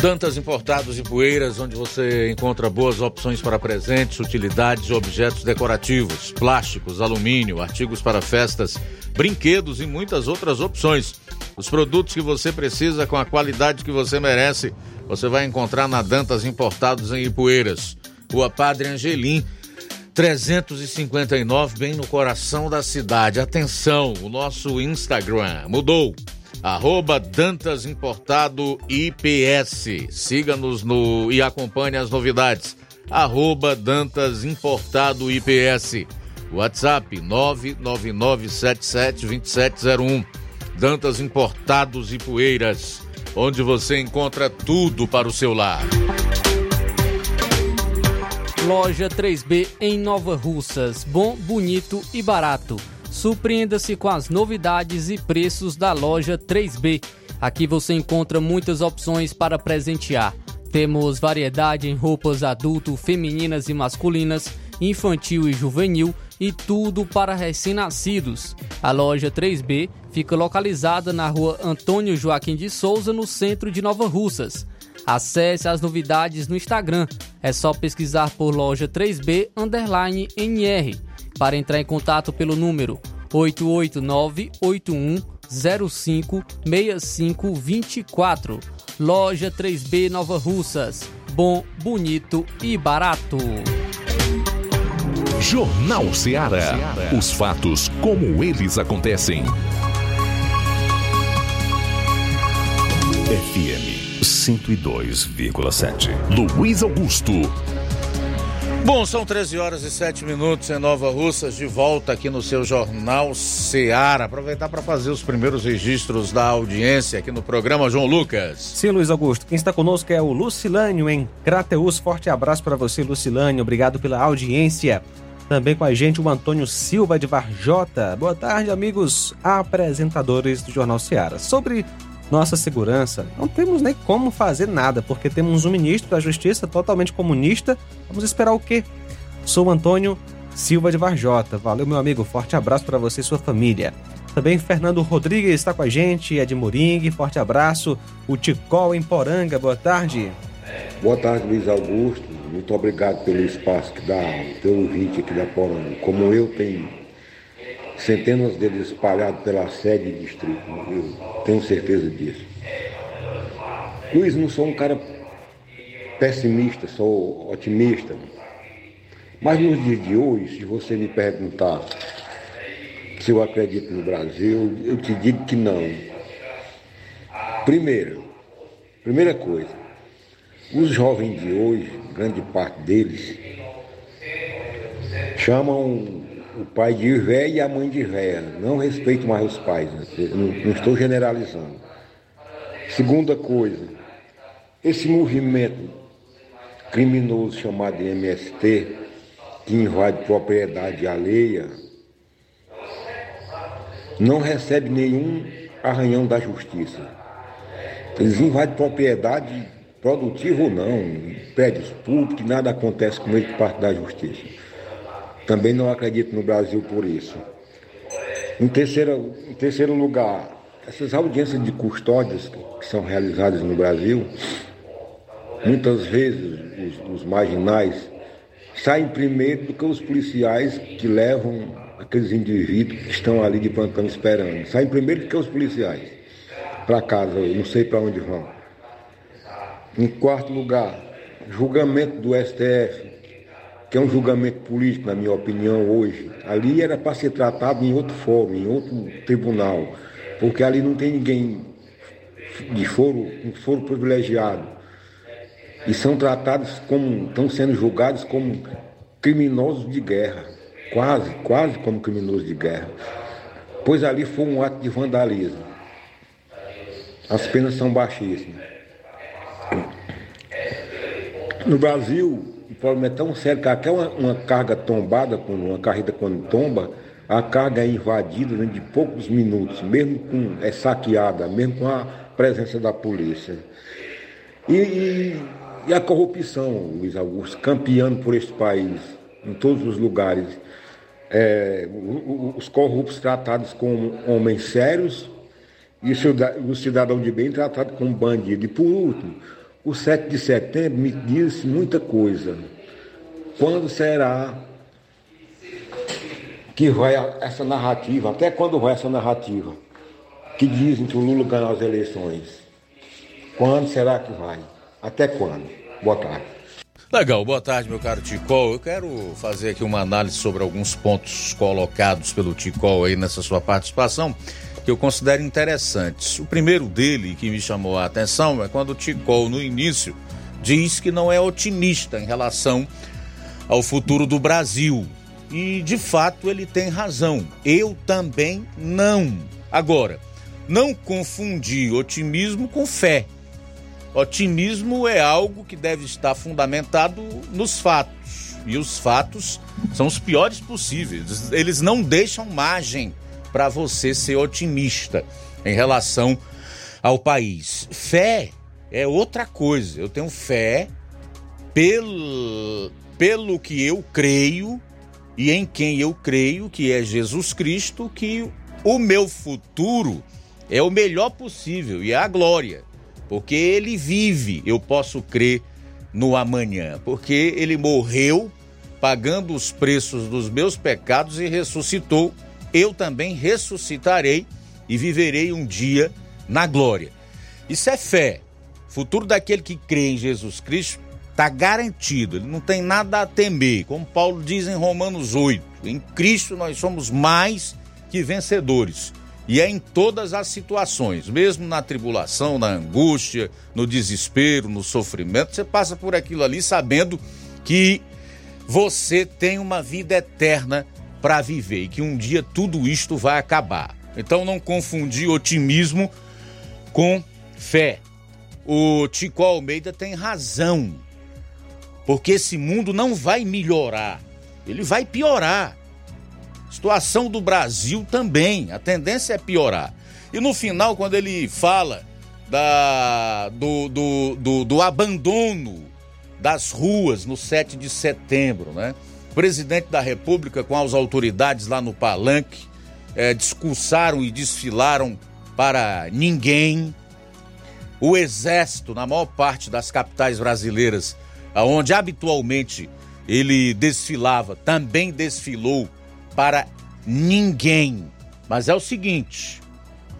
Dantas Importados e Poeiras, onde você encontra boas opções para presentes, utilidades e objetos decorativos, plásticos, alumínio, artigos para festas, brinquedos e muitas outras opções. Os produtos que você precisa com a qualidade que você merece, você vai encontrar na Dantas Importados em Ipueiras. Rua Padre Angelim, 359, bem no coração da cidade. Atenção, o nosso Instagram mudou arroba Dantas Importado IPS. Siga-nos no e acompanhe as novidades. Arroba Dantas Importado IPS. WhatsApp 999772701. Dantas Importados e Poeiras, onde você encontra tudo para o seu lar. Loja 3B em Nova Russas. Bom, bonito e barato. Surpreenda-se com as novidades e preços da loja 3B. Aqui você encontra muitas opções para presentear. Temos variedade em roupas adulto, femininas e masculinas, infantil e juvenil e tudo para recém-nascidos. A loja 3B fica localizada na rua Antônio Joaquim de Souza, no centro de Nova Russas. Acesse as novidades no Instagram. É só pesquisar por loja 3B underline NR para entrar em contato pelo número 889-8105-6524. Loja 3B Nova Russas. Bom, bonito e barato. Jornal Ceará. Os fatos como eles acontecem. FM 102,7. Luiz Augusto. Bom, são 13 horas e 7 minutos em Nova Russas, de volta aqui no seu Jornal Seara. Aproveitar para fazer os primeiros registros da audiência aqui no programa João Lucas. Sim, Luiz Augusto. Quem está conosco é o Lucilânio em Crateus. Forte abraço para você, Lucilânio. Obrigado pela audiência. Também com a gente o Antônio Silva de Varjota. Boa tarde, amigos apresentadores do Jornal Seara. Sobre nossa segurança, não temos nem como fazer nada, porque temos um ministro da Justiça totalmente comunista. Vamos esperar o quê? Sou Antônio Silva de Varjota. Valeu, meu amigo. Forte abraço para você e sua família. Também Fernando Rodrigues está com a gente, é de Moringue. Forte abraço. O Ticol em Poranga. Boa tarde. Boa tarde, Luiz Augusto. Muito obrigado pelo espaço que dá teu ouvinte aqui da Poranga. Como eu tenho centenas deles espalhados pela sede e distrito. Eu tenho certeza disso. Luiz, não sou um cara pessimista, sou otimista. Mas nos dias de hoje, se você me perguntar se eu acredito no Brasil, eu te digo que não. Primeiro, primeira coisa, os jovens de hoje, grande parte deles, chamam o pai de Ivé e a mãe de Ivé. Não respeito mais os pais, né? não, não estou generalizando. Segunda coisa, esse movimento criminoso chamado de MST, que invade propriedade alheia, não recebe nenhum arranhão da justiça. Eles invadem propriedade produtiva ou não, prédios públicos, nada acontece com ele por parte da justiça. Também não acredito no Brasil por isso. Em terceiro, em terceiro lugar, essas audiências de custódias que são realizadas no Brasil, muitas vezes os, os marginais saem primeiro do que os policiais que levam aqueles indivíduos que estão ali de plantão esperando. Saem primeiro do que os policiais para casa, eu não sei para onde vão. Em quarto lugar, julgamento do STF, que é um julgamento político, na minha opinião, hoje. Ali era para ser tratado em outro fórum, em outro tribunal, porque ali não tem ninguém de foro, um foro privilegiado. E são tratados como, estão sendo julgados como criminosos de guerra, quase, quase como criminosos de guerra. Pois ali foi um ato de vandalismo. As penas são baixíssimas. No Brasil, problema é tão sério que até uma, uma carga tombada, uma carreta quando tomba, a carga é invadida dentro de poucos minutos, mesmo com é saqueada, mesmo com a presença da polícia. E, e, e a corrupção, Luiz Augusto, campeando por este país, em todos os lugares. É, os corruptos tratados como homens sérios e o cidadão de bem tratado como bandido. E por último, o 7 de setembro me disse muita coisa. Quando será que vai essa narrativa? Até quando vai essa narrativa? Que dizem que o Lula ganhou as eleições. Quando será que vai? Até quando? Boa tarde. Legal, boa tarde, meu caro Ticol. Eu quero fazer aqui uma análise sobre alguns pontos colocados pelo Ticol aí nessa sua participação que eu considero interessantes. O primeiro dele que me chamou a atenção é quando o Ticol, no início, diz que não é otimista em relação ao futuro do Brasil. E de fato ele tem razão. Eu também não. Agora, não confundir otimismo com fé. Otimismo é algo que deve estar fundamentado nos fatos. E os fatos são os piores possíveis. Eles não deixam margem para você ser otimista em relação ao país. Fé é outra coisa. Eu tenho fé pelo, pelo que eu creio e em quem eu creio, que é Jesus Cristo, que o meu futuro é o melhor possível e é a glória. Porque ele vive, eu posso crer no amanhã, porque ele morreu pagando os preços dos meus pecados e ressuscitou eu também ressuscitarei e viverei um dia na glória. Isso é fé. Futuro daquele que crê em Jesus Cristo está garantido, ele não tem nada a temer. Como Paulo diz em Romanos 8: em Cristo nós somos mais que vencedores. E é em todas as situações, mesmo na tribulação, na angústia, no desespero, no sofrimento, você passa por aquilo ali sabendo que você tem uma vida eterna para viver e que um dia tudo isto vai acabar. Então não confundir otimismo com fé. O Tico Almeida tem razão, porque esse mundo não vai melhorar, ele vai piorar. Situação do Brasil também, a tendência é piorar. E no final, quando ele fala da, do, do, do, do abandono das ruas no 7 de setembro, né? presidente da República com as autoridades lá no palanque é, discursaram e desfilaram para ninguém. O exército, na maior parte das capitais brasileiras, onde habitualmente ele desfilava, também desfilou para ninguém. Mas é o seguinte: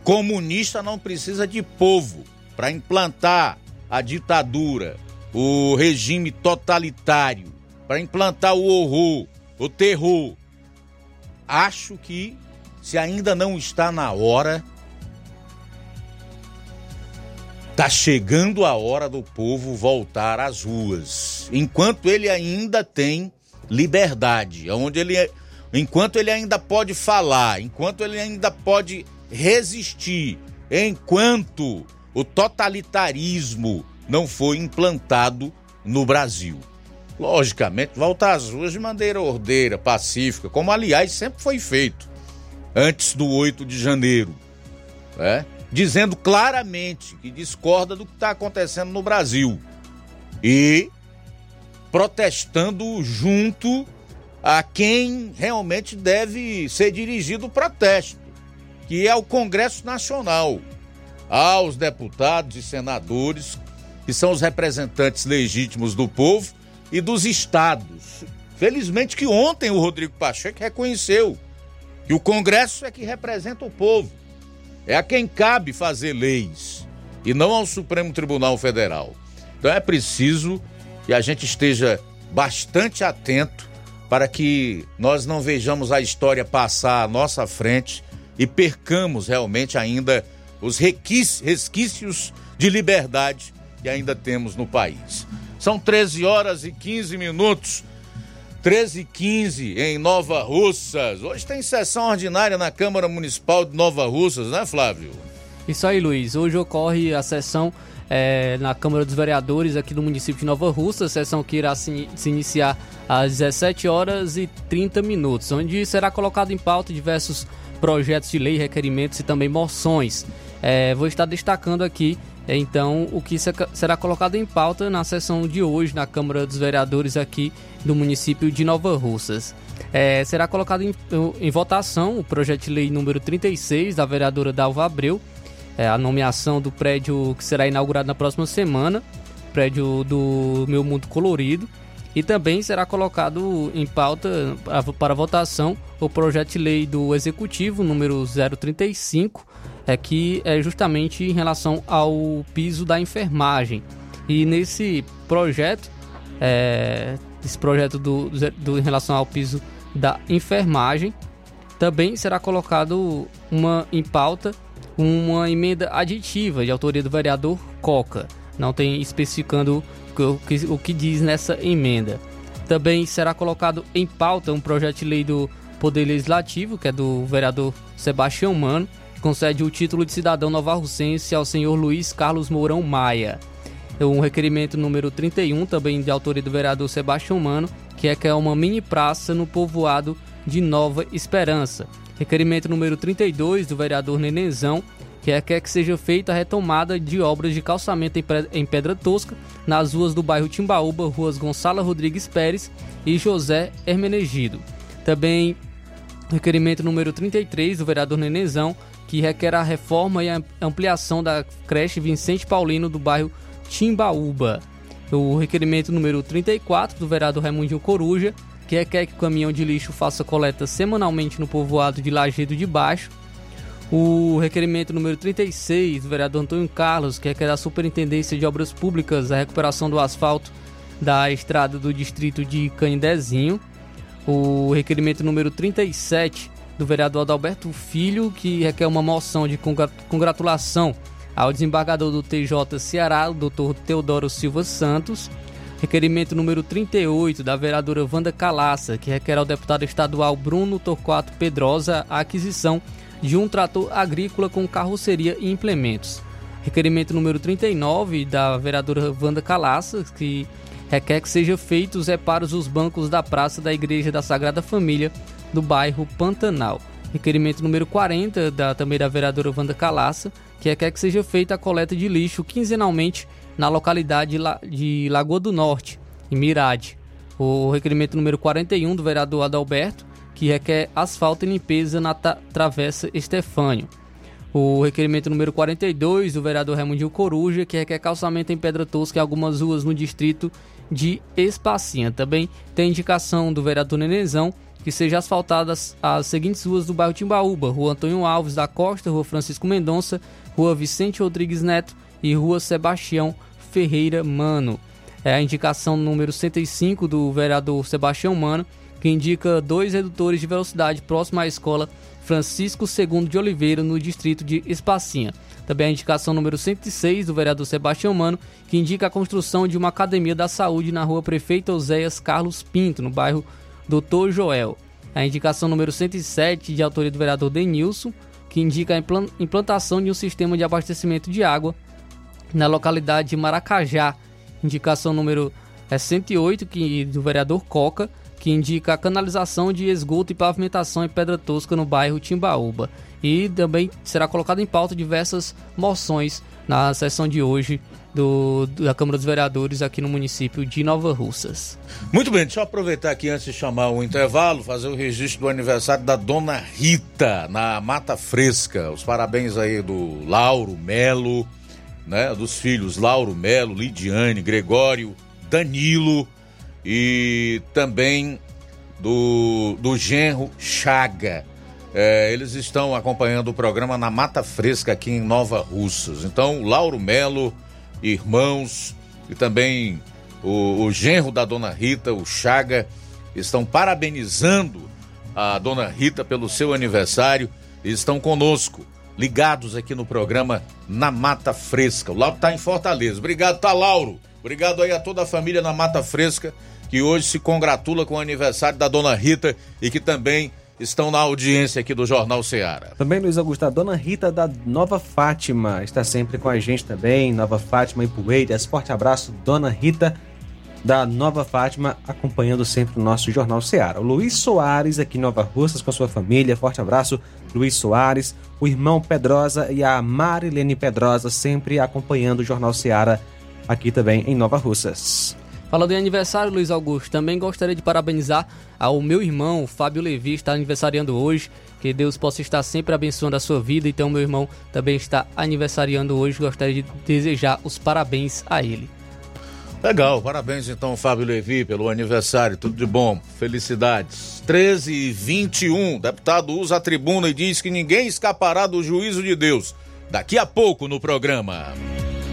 comunista não precisa de povo para implantar a ditadura, o regime totalitário para implantar o horror, o terror. Acho que se ainda não está na hora, tá chegando a hora do povo voltar às ruas. Enquanto ele ainda tem liberdade, onde ele enquanto ele ainda pode falar, enquanto ele ainda pode resistir, enquanto o totalitarismo não foi implantado no Brasil logicamente, voltar às ruas de maneira ordeira, pacífica, como aliás sempre foi feito antes do 8 de janeiro, né? Dizendo claramente que discorda do que está acontecendo no Brasil. E protestando junto a quem realmente deve ser dirigido o protesto, que é o Congresso Nacional, aos deputados e senadores que são os representantes legítimos do povo e dos estados. Felizmente que ontem o Rodrigo Pacheco reconheceu que o Congresso é que representa o povo. É a quem cabe fazer leis e não ao Supremo Tribunal Federal. Então é preciso que a gente esteja bastante atento para que nós não vejamos a história passar à nossa frente e percamos realmente ainda os resquícios de liberdade que ainda temos no país. São 13 horas e 15 minutos. 13 e 15 em Nova Russas. Hoje tem sessão ordinária na Câmara Municipal de Nova Russas, né, Flávio? Isso aí, Luiz. Hoje ocorre a sessão é, na Câmara dos Vereadores aqui do município de Nova Russa, sessão que irá se, se, iniciar às 17 horas e 30 minutos, onde será colocado em pauta diversos projetos de lei, requerimentos e também moções. É, vou estar destacando aqui é, então o que será colocado em pauta na sessão de hoje na Câmara dos Vereadores aqui do município de Nova Russas. É, será colocado em, em, votação o projeto de lei número 36 da vereadora Dalva Abreu, é, a nomeação do prédio que será inaugurado na próxima semana, prédio do Meu Mundo Colorido, e também será colocado em pauta para, votação o projeto de lei do Executivo número 035 é que é justamente em relação ao piso da enfermagem. E nesse projeto, é, esse projeto do, do, em relação ao piso da enfermagem, também será colocado uma em pauta uma emenda aditiva de autoria do vereador Coca. Não tem especificando o que, o que diz nessa emenda. Também será colocado em pauta um projeto de lei do Poder Legislativo, que é do vereador Sebastião Mano, concede o título de cidadão novarrocense ao senhor Luiz Carlos Mourão Maia. Um requerimento número 31, também de autoria do vereador Sebastião Mano, que é que é uma mini praça no povoado de Nova Esperança. Requerimento número 32 do vereador Nenenzão, que é que, é que seja feita a retomada de obras de calçamento em Pedra Tosca nas ruas do bairro Timbaúba, ruas Gonçalo Rodrigues Pérez e José Hermenegido. Também requerimento número 33 do vereador Nenenzão, que requer a reforma e a ampliação da creche Vicente Paulino do bairro Timbaúba. O requerimento número 34 do vereador Raimundinho Coruja, que requer que o caminhão de lixo faça coleta semanalmente no povoado de Lajedo de Baixo. O requerimento número 36 do vereador Antônio Carlos, que requer a Superintendência de Obras Públicas a recuperação do asfalto da estrada do distrito de Canidezinho. O requerimento número 37 do vereador Adalberto Filho, que requer uma moção de congratulação ao desembargador do TJ Ceará, o doutor Teodoro Silva Santos. Requerimento número 38 da vereadora Wanda Calaça, que requer ao deputado estadual Bruno Torquato Pedrosa a aquisição de um trator agrícola com carroceria e implementos. Requerimento número 39 da vereadora Wanda Calaça, que requer que sejam feitos reparos dos bancos da praça da Igreja da Sagrada Família do bairro Pantanal. Requerimento número 40 da também da vereadora Wanda Calaça, que é que seja feita a coleta de lixo quinzenalmente na localidade de Lagoa do Norte, em Mirade. O requerimento número 41 do vereador Adalberto, que requer asfalto e limpeza na Travessa Estefânio. O requerimento número 42 do vereador Raimundinho Coruja, que requer calçamento em Pedra Tosca em algumas ruas no distrito de Espacinha. Também tem indicação do vereador Nenezão, que seja asfaltadas as seguintes ruas do bairro Timbaúba: Rua Antônio Alves da Costa, Rua Francisco Mendonça, Rua Vicente Rodrigues Neto e Rua Sebastião Ferreira Mano. É a indicação número 105 do vereador Sebastião Mano, que indica dois redutores de velocidade próximo à escola Francisco II de Oliveira, no distrito de Espacinha. Também a indicação número 106 do vereador Sebastião Mano, que indica a construção de uma academia da saúde na rua Prefeito Oséias Carlos Pinto, no bairro Dr. Joel. A indicação número 107, de autoria do vereador Denilson, que indica a implantação de um sistema de abastecimento de água na localidade de Maracajá. Indicação número 108, que, do vereador Coca, que indica a canalização de esgoto e pavimentação em Pedra Tosca no bairro Timbaúba. E também será colocado em pauta diversas moções na sessão de hoje do, da Câmara dos Vereadores aqui no município de Nova Russas. Muito bem, deixa eu aproveitar aqui antes de chamar o intervalo, fazer o registro do aniversário da Dona Rita, na Mata Fresca. Os parabéns aí do Lauro Melo, né? Dos filhos Lauro Melo, Lidiane, Gregório, Danilo e também do, do genro Chaga. É, eles estão acompanhando o programa na Mata Fresca aqui em Nova Russas. Então, Lauro Melo, irmãos e também o, o genro da dona Rita, o Chaga, estão parabenizando a dona Rita pelo seu aniversário e estão conosco, ligados aqui no programa Na Mata Fresca. O Lauro está em Fortaleza. Obrigado, tá, Lauro? Obrigado aí a toda a família na Mata Fresca que hoje se congratula com o aniversário da dona Rita e que também estão na audiência aqui do Jornal Ceará. Também, Luiz Augusto, a dona Rita da Nova Fátima está sempre com a gente também. Nova Fátima e Poeiras. Forte abraço, dona Rita da Nova Fátima, acompanhando sempre o nosso Jornal Ceará. O Luiz Soares, aqui em Nova Russas, com sua família. Forte abraço, Luiz Soares. O irmão Pedrosa e a Marilene Pedrosa, sempre acompanhando o Jornal Ceará aqui também em Nova Russas. Falando em aniversário, Luiz Augusto, também gostaria de parabenizar ao meu irmão, Fábio Levi, está aniversariando hoje. Que Deus possa estar sempre abençoando a sua vida. Então, meu irmão também está aniversariando hoje. Gostaria de desejar os parabéns a ele. Legal, parabéns então, Fábio Levi, pelo aniversário, tudo de bom, felicidades. 13 e 21, deputado usa a tribuna e diz que ninguém escapará do juízo de Deus. Daqui a pouco no programa.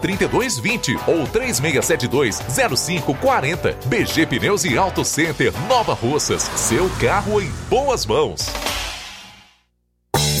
3220 ou 3672 0540. BG Pneus e Auto Center Nova Russas. Seu carro em boas mãos.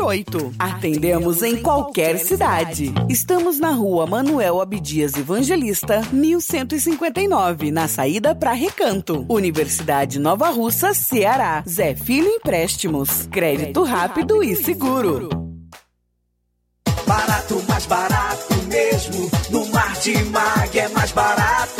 981330698. Atendemos em qualquer cidade. Estamos na rua Manuel Abdias Evangelista, 1159, na saída para Recanto. Universidade Nova Russa, Ceará. Zé Filho Empréstimos. Crédito rápido e seguro. Barato, mais barato mesmo. No Martimag é mais barato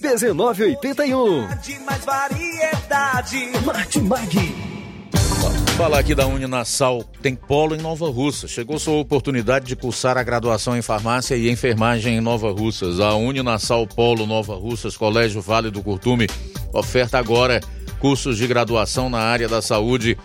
1981. De mais variedade. Martimag. Falar aqui da Uninasal, tem polo em Nova Russa. Chegou sua oportunidade de cursar a graduação em farmácia e enfermagem em Nova Russas. A Uninasal Polo Nova Russas, Colégio Vale do Curtume, oferta agora cursos de graduação na área da saúde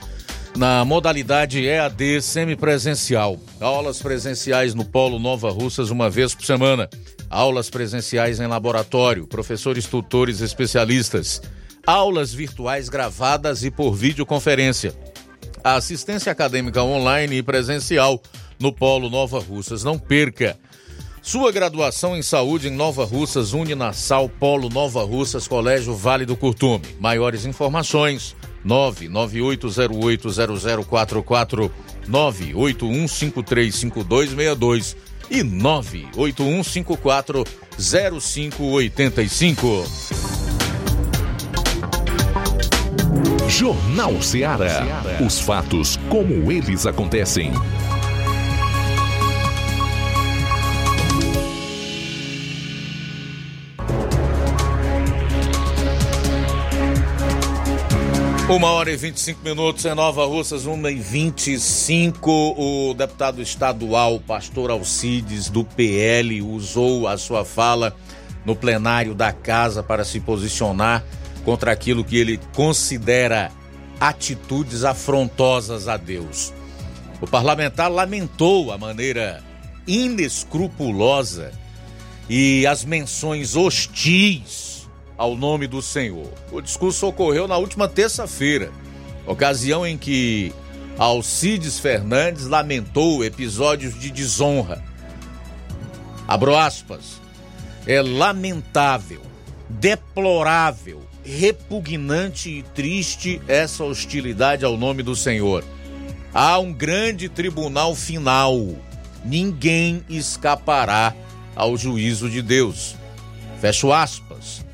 na modalidade EAD semipresencial. Aulas presenciais no Polo Nova Russas uma vez por semana. Aulas presenciais em laboratório, professores tutores especialistas. Aulas virtuais gravadas e por videoconferência assistência acadêmica online e presencial no Polo Nova Russas. Não perca! Sua graduação em saúde em Nova Russas, Uninasal, Polo Nova Russas, Colégio Vale do Curtume. Maiores informações: 998080044, 981535262 e 981540585. Jornal Ceará. Os fatos como eles acontecem. Uma hora e 25 minutos em Nova Russas, uma e 25. O deputado estadual, pastor Alcides, do PL, usou a sua fala no plenário da casa para se posicionar contra aquilo que ele considera atitudes afrontosas a Deus. O parlamentar lamentou a maneira inescrupulosa e as menções hostis ao nome do Senhor. O discurso ocorreu na última terça-feira, ocasião em que Alcides Fernandes lamentou episódios de desonra. Abro aspas. É lamentável, deplorável repugnante e triste essa hostilidade ao nome do Senhor. Há um grande tribunal final. Ninguém escapará ao juízo de Deus. Fecho aspas.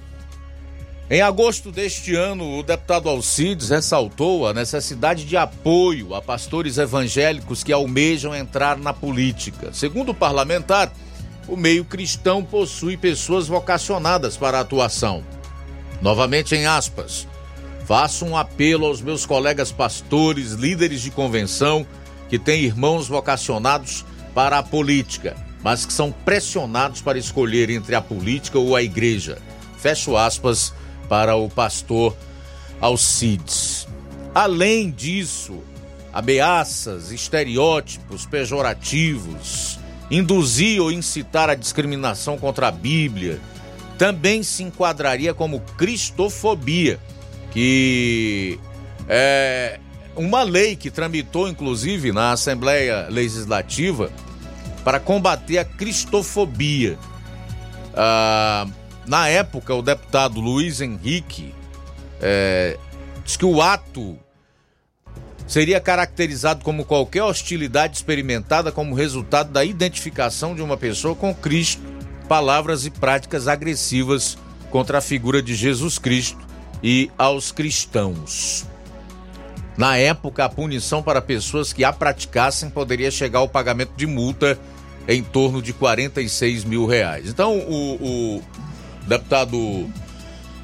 Em agosto deste ano, o deputado Alcides ressaltou a necessidade de apoio a pastores evangélicos que almejam entrar na política. Segundo o parlamentar, o meio cristão possui pessoas vocacionadas para a atuação. Novamente em aspas. Faço um apelo aos meus colegas pastores, líderes de convenção, que têm irmãos vocacionados para a política, mas que são pressionados para escolher entre a política ou a igreja. Fecho aspas para o pastor Alcides. Além disso, ameaças, estereótipos pejorativos, induzir ou incitar a discriminação contra a Bíblia, também se enquadraria como cristofobia, que é uma lei que tramitou inclusive na Assembleia Legislativa para combater a cristofobia. Ah, na época, o deputado Luiz Henrique é, disse que o ato seria caracterizado como qualquer hostilidade experimentada como resultado da identificação de uma pessoa com Cristo palavras e práticas agressivas contra a figura de Jesus Cristo e aos cristãos. Na época, a punição para pessoas que a praticassem poderia chegar ao pagamento de multa em torno de 46 mil reais. Então, o, o deputado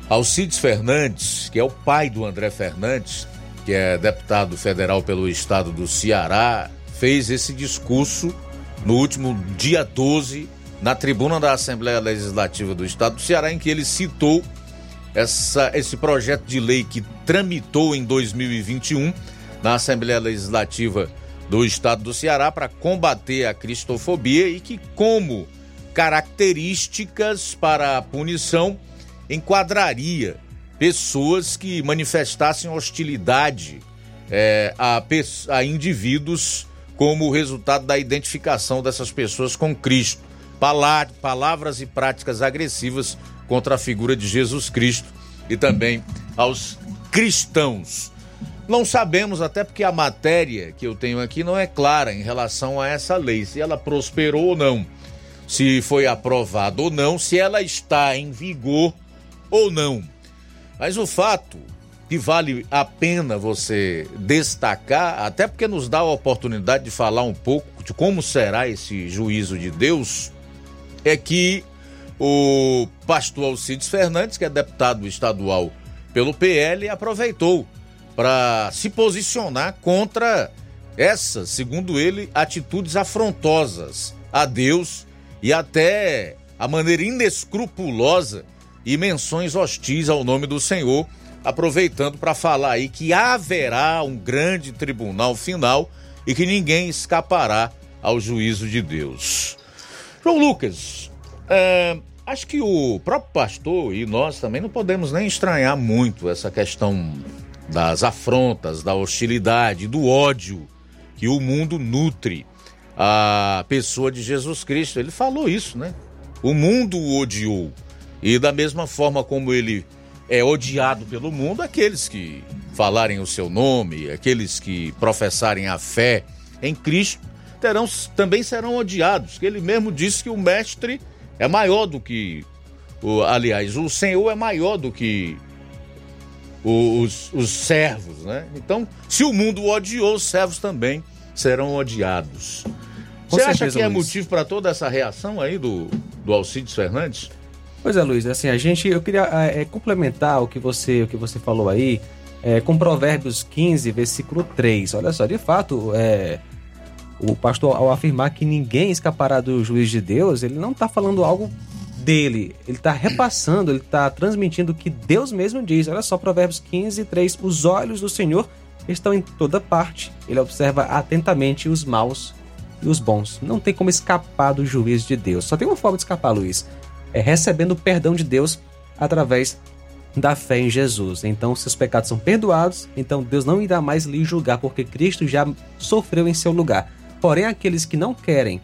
Alcides Fernandes, que é o pai do André Fernandes, que é deputado federal pelo estado do Ceará, fez esse discurso no último dia 12 na tribuna da Assembleia Legislativa do Estado do Ceará, em que ele citou essa, esse projeto de lei que tramitou em 2021 na Assembleia Legislativa do Estado do Ceará para combater a cristofobia e que, como características para a punição, enquadraria pessoas que manifestassem hostilidade é, a, a indivíduos como resultado da identificação dessas pessoas com Cristo palavras e práticas agressivas contra a figura de Jesus Cristo e também aos cristãos. Não sabemos, até porque a matéria que eu tenho aqui não é clara em relação a essa lei, se ela prosperou ou não, se foi aprovada ou não, se ela está em vigor ou não. Mas o fato que vale a pena você destacar, até porque nos dá a oportunidade de falar um pouco de como será esse juízo de Deus, é que o pastor Alcides Fernandes, que é deputado estadual pelo PL, aproveitou para se posicionar contra essas, segundo ele, atitudes afrontosas a Deus e até a maneira inescrupulosa e menções hostis ao nome do Senhor, aproveitando para falar aí que haverá um grande tribunal final e que ninguém escapará ao juízo de Deus. João Lucas, é, acho que o próprio pastor e nós também não podemos nem estranhar muito essa questão das afrontas, da hostilidade, do ódio que o mundo nutre a pessoa de Jesus Cristo. Ele falou isso, né? O mundo o odiou. E da mesma forma como ele é odiado pelo mundo, aqueles que falarem o seu nome, aqueles que professarem a fé em Cristo, terão, também serão odiados. Ele mesmo disse que o mestre é maior do que. O, aliás, o Senhor é maior do que os, os servos, né? Então, se o mundo odiou, os servos também serão odiados. Com Você acha certeza, que é Luiz. motivo para toda essa reação aí do, do Alcides Fernandes? Pois é, Luiz, assim, a gente, eu queria é, complementar o que você, o que você falou aí, é, com Provérbios 15, versículo 3. Olha só, de fato, é, o pastor, ao afirmar que ninguém escapará do juiz de Deus, ele não está falando algo dele, ele está repassando, ele está transmitindo o que Deus mesmo diz. Olha só, Provérbios 15, 3. Os olhos do Senhor estão em toda parte, ele observa atentamente os maus e os bons. Não tem como escapar do juiz de Deus. Só tem uma forma de escapar, Luiz. É recebendo o perdão de Deus através da fé em Jesus. Então, seus pecados são perdoados, então Deus não irá mais lhe julgar, porque Cristo já sofreu em seu lugar. Porém, aqueles que não querem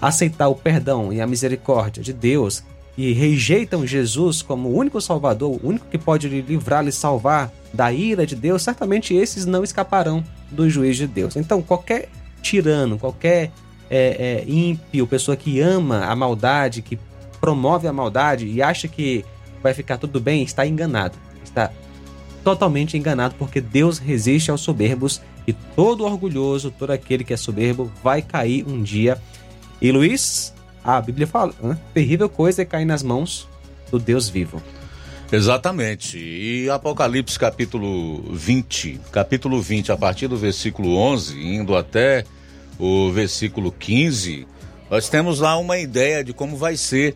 aceitar o perdão e a misericórdia de Deus e rejeitam Jesus como o único Salvador, o único que pode lhe livrar, lhe salvar da ira de Deus, certamente esses não escaparão do juiz de Deus. Então, qualquer tirano, qualquer é, é, ímpio, pessoa que ama a maldade, que promove a maldade e acha que vai ficar tudo bem, está enganado. Está totalmente enganado, porque Deus resiste aos soberbos e todo orgulhoso, todo aquele que é soberbo, vai cair um dia. E Luiz, a Bíblia fala: né? terrível coisa é cair nas mãos do Deus vivo. Exatamente. E Apocalipse capítulo 20, capítulo 20, a partir do versículo 11, indo até o versículo 15, nós temos lá uma ideia de como vai ser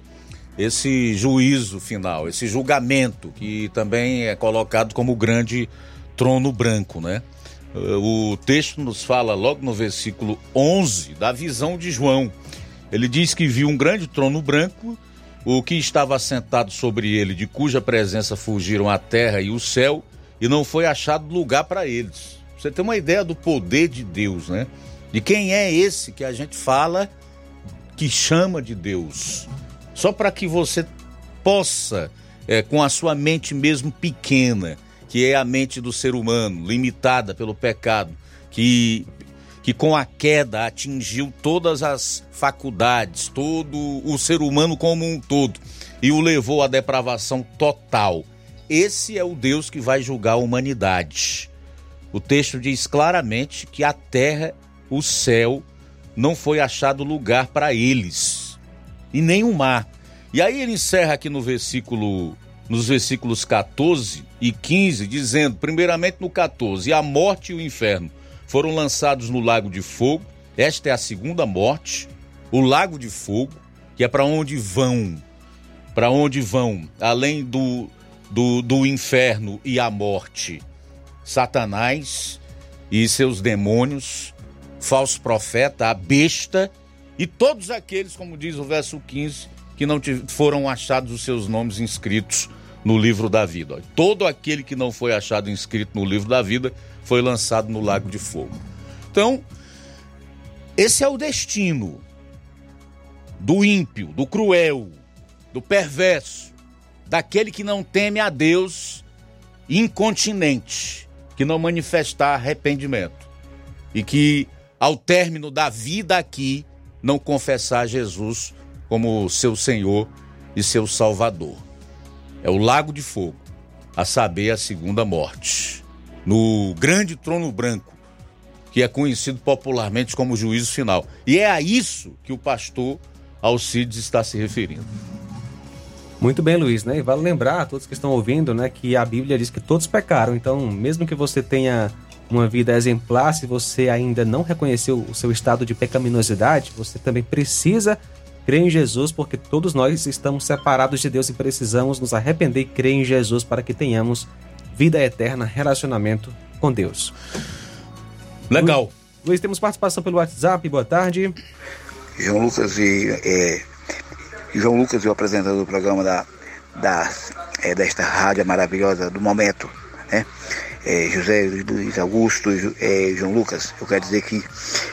esse juízo final, esse julgamento que também é colocado como o grande trono branco, né? O texto nos fala logo no versículo 11 da visão de João. Ele diz que viu um grande trono branco, o que estava assentado sobre ele, de cuja presença fugiram a terra e o céu, e não foi achado lugar para eles. Você tem uma ideia do poder de Deus, né? De quem é esse que a gente fala que chama de Deus. Só para que você possa, é, com a sua mente mesmo pequena, que é a mente do ser humano, limitada pelo pecado, que, que com a queda atingiu todas as faculdades, todo o ser humano como um todo, e o levou à depravação total. Esse é o Deus que vai julgar a humanidade. O texto diz claramente que a terra, o céu, não foi achado lugar para eles, e nem o mar. E aí ele encerra aqui no versículo, nos versículos 14 e 15, dizendo, primeiramente no 14, a morte e o inferno foram lançados no lago de fogo. Esta é a segunda morte, o lago de fogo, que é para onde vão, para onde vão, além do, do, do inferno e a morte, Satanás e seus demônios, falso profeta, a besta e todos aqueles, como diz o verso 15, que não foram achados os seus nomes inscritos no livro da vida. Todo aquele que não foi achado inscrito no livro da vida foi lançado no lago de fogo. Então, esse é o destino do ímpio, do cruel, do perverso, daquele que não teme a Deus, incontinente, que não manifestar arrependimento e que, ao término da vida aqui, não confessar Jesus como seu Senhor e seu Salvador. É o lago de fogo, a saber, a segunda morte. No grande trono branco, que é conhecido popularmente como juízo final. E é a isso que o pastor Alcides está se referindo. Muito bem, Luiz, né? E vale lembrar a todos que estão ouvindo, né, que a Bíblia diz que todos pecaram. Então, mesmo que você tenha uma vida exemplar, se você ainda não reconheceu o seu estado de pecaminosidade, você também precisa crer em Jesus, porque todos nós estamos separados de Deus e precisamos nos arrepender e crer em Jesus para que tenhamos vida eterna, relacionamento com Deus. Legal. Luiz, temos participação pelo WhatsApp. Boa tarde. João Lucas e é, João Lucas e o apresentador do programa da, da é, desta rádio maravilhosa do momento, né? É, José Luiz Augusto, é, João Lucas, eu quero dizer que,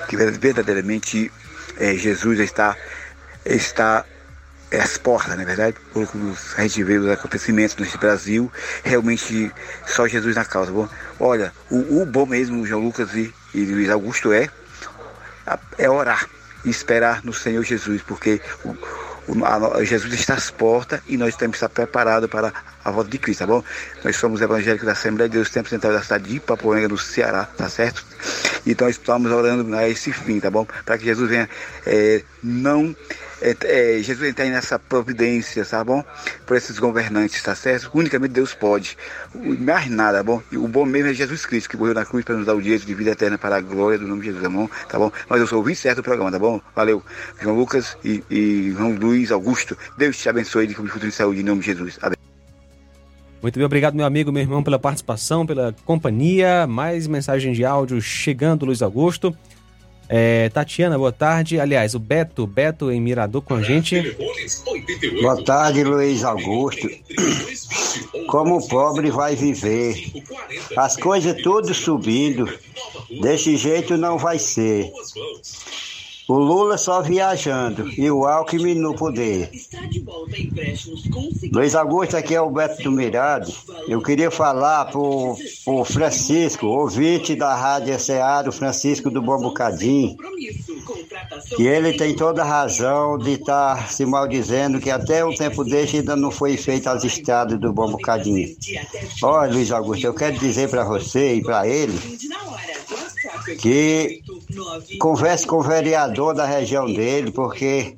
que verdadeiramente é, Jesus está está às portas, na é verdade, porque a gente vê os acontecimentos nesse Brasil, realmente só Jesus na causa. Bom, olha, o, o bom mesmo, João Lucas e, e Luiz Augusto, é, é orar e esperar no Senhor Jesus, porque o, Jesus está às portas e nós temos que estar preparados para a volta de Cristo, tá bom? Nós somos evangélicos da Assembleia de Deus, Templo Central da cidade de Ipapoanga, no Ceará, tá certo? Então estamos orando a esse fim, tá bom? Para que Jesus venha é, não é, é, Jesus entrar nessa providência, tá bom? Por esses governantes, tá certo? Unicamente Deus pode. Mais nada, bom? E o bom mesmo é Jesus Cristo, que morreu na cruz para nos dar o direito de vida eterna para a glória do nome de Jesus, tá bom? Tá bom? Mas eu sou o 27 do programa, tá bom? Valeu. João Lucas e, e João Luiz Augusto. Deus te abençoe de futuro de saúde em nome de Jesus. Amém. Muito bem, obrigado, meu amigo, meu irmão, pela participação, pela companhia. Mais mensagem de áudio chegando, Luiz Augusto. É, Tatiana, boa tarde. Aliás, o Beto, Beto em Mirador com a gente. Boa tarde, Luiz Augusto. Como o pobre vai viver? As coisas tudo subindo. Desse jeito não vai ser. O Lula só viajando e o Alckmin no poder. Luiz Augusto, aqui é o Beto do Mirade. Eu queria falar pro, pro Francisco, ouvinte da Rádio Seara, o Francisco do Bom Bocadinho, que ele tem toda a razão de estar tá se maldizendo que até um tempo desse ainda não foi feito as estradas do Bom Bocadinho. Olha, Luiz Augusto, eu quero dizer para você e para ele que converse com o vereador da região dele, porque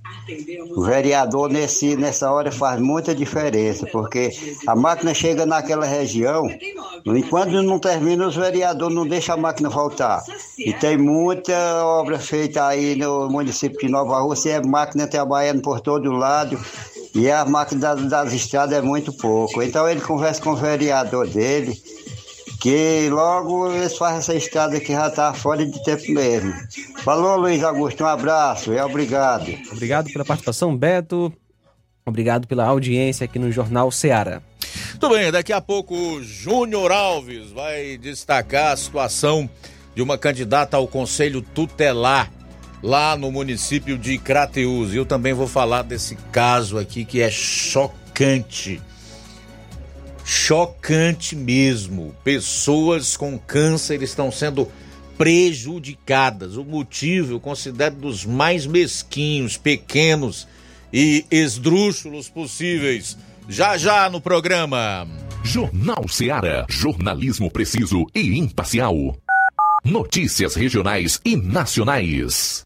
o vereador nesse, nessa hora faz muita diferença, porque a máquina chega naquela região, enquanto não termina, os vereadores não deixam a máquina voltar. E tem muita obra feita aí no município de Nova Rússia, e a máquina trabalhando por todo lado, e a máquina das estradas é muito pouco. Então ele conversa com o vereador dele que logo eles fazem essa estrada que já está fora de tempo mesmo. Falou, Luiz Augusto, um abraço e obrigado. Obrigado pela participação, Beto. Obrigado pela audiência aqui no Jornal Ceará. Tudo bem, daqui a pouco o Júnior Alves vai destacar a situação de uma candidata ao Conselho Tutelar lá no município de Crateús. E eu também vou falar desse caso aqui que é chocante chocante mesmo. Pessoas com câncer estão sendo prejudicadas. O motivo eu considero dos mais mesquinhos, pequenos e esdrúxulos possíveis. Já já no programa. Jornal Seara. Jornalismo preciso e imparcial. Notícias regionais e nacionais.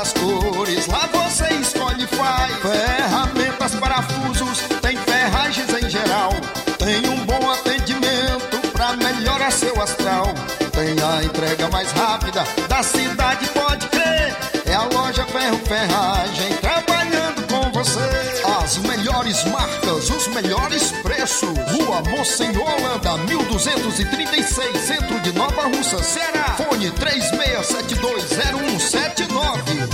de todas as cores, lá você escolhe e faz. Ferramentas, parafusos, tem ferragens em geral, tem um bom atendimento pra melhorar seu astral. Tem a entrega mais rápida da cidade, pode crer. É a loja Ferro Ferragem trabalhando com você. As melhores marcas, os melhores preços. Rua Monsenhor Holanda, 1236, centro de Nova Russa, Ceará. Fone 36720179.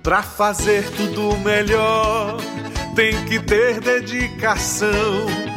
Pra fazer tudo melhor, tem que ter dedicação.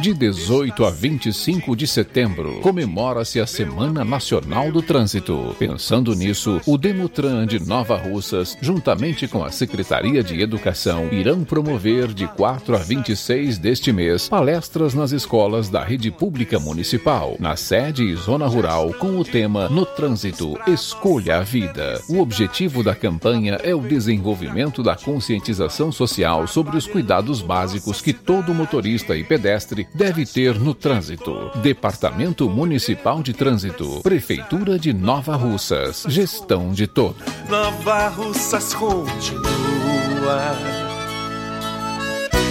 De 18 a 25 de setembro, comemora-se a Semana Nacional do Trânsito. Pensando nisso, o Demutran de Nova Russas, juntamente com a Secretaria de Educação, irão promover de 4 a 26 deste mês palestras nas escolas da rede pública municipal, na sede e zona rural, com o tema No Trânsito, Escolha a Vida. O objetivo da campanha é o desenvolvimento da conscientização social sobre os cuidados básicos que todo motorista e pedestre deve ter no trânsito. Departamento Municipal de Trânsito, Prefeitura de Nova Russas, gestão de todos. Nova Russas continua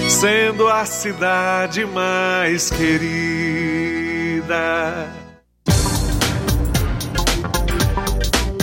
sendo a cidade mais querida.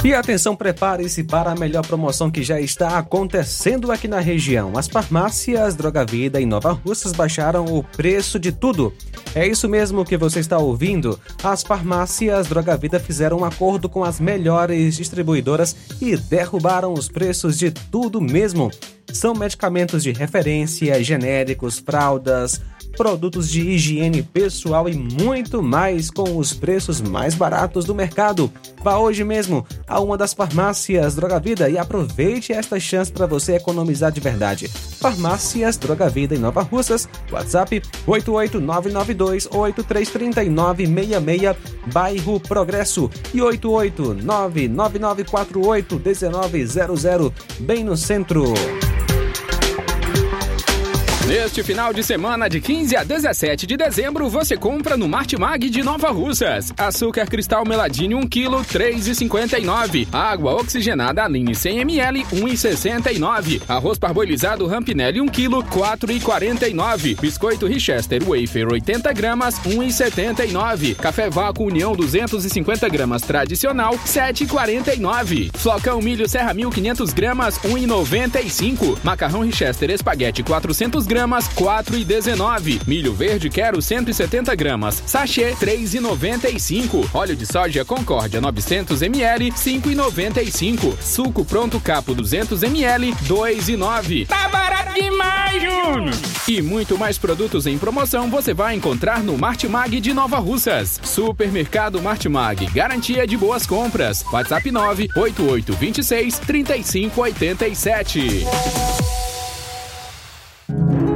E atenção, prepare-se para a melhor promoção que já está acontecendo aqui na região. As farmácias Droga Vida em Nova Russas baixaram o preço de tudo. É isso mesmo que você está ouvindo. As farmácias Droga Vida fizeram um acordo com as melhores distribuidoras e derrubaram os preços de tudo mesmo. São medicamentos de referência, genéricos, fraldas, produtos de higiene pessoal e muito mais com os preços mais baratos do mercado. Vá hoje mesmo a uma das farmácias Droga Vida e aproveite esta chance para você economizar de verdade. Farmácias Droga Vida em Nova Russas, WhatsApp 88992833966, bairro Progresso e 88999481900, bem no centro. Neste final de semana, de 15 a 17 de dezembro, você compra no Martimag de Nova Russas. Açúcar cristal meladinho 1 kg, 3,59. Água oxigenada Aline 100 ml, 1,69. Arroz parboilizado Rampinelli 1 kg, 4,49. Biscoito Richester Wafer 80 gramas, 1,79. Café Vácuo União 250 gramas tradicional, 7,49. Flocão milho Serra 1500 gramas, 1,95. Macarrão Richester Espaguete 400 gramas, 4,19. Milho verde Quero 170 gramas, sachê 3,95. Óleo de soja Concórdia 900 ml, 5,95. Suco pronto capo 200 ml, 2,9. Tá barato demais, Júnior! E muito mais produtos em promoção você vai encontrar no Martimag de Nova Russas. Supermercado Martimag, garantia de boas compras. WhatsApp 98826 3587.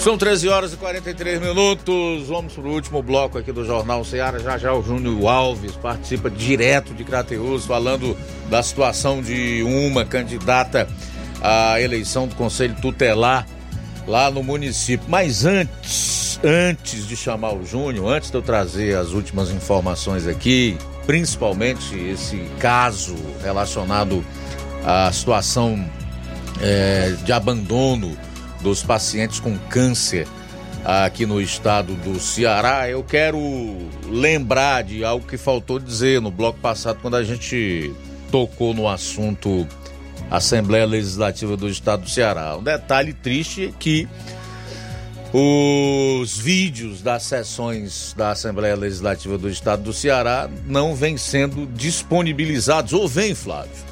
São 13 horas e 43 minutos. Vamos para o último bloco aqui do Jornal Ceará. Já já o Júnior Alves participa direto de Crateus, falando da situação de uma candidata à eleição do Conselho Tutelar lá no município. Mas antes, antes de chamar o Júnior, antes de eu trazer as últimas informações aqui, principalmente esse caso relacionado à situação é, de abandono dos pacientes com câncer aqui no estado do Ceará, eu quero lembrar de algo que faltou dizer no bloco passado, quando a gente tocou no assunto Assembleia Legislativa do Estado do Ceará. Um detalhe triste é que os vídeos das sessões da Assembleia Legislativa do Estado do Ceará não vêm sendo disponibilizados, ou vem, Flávio?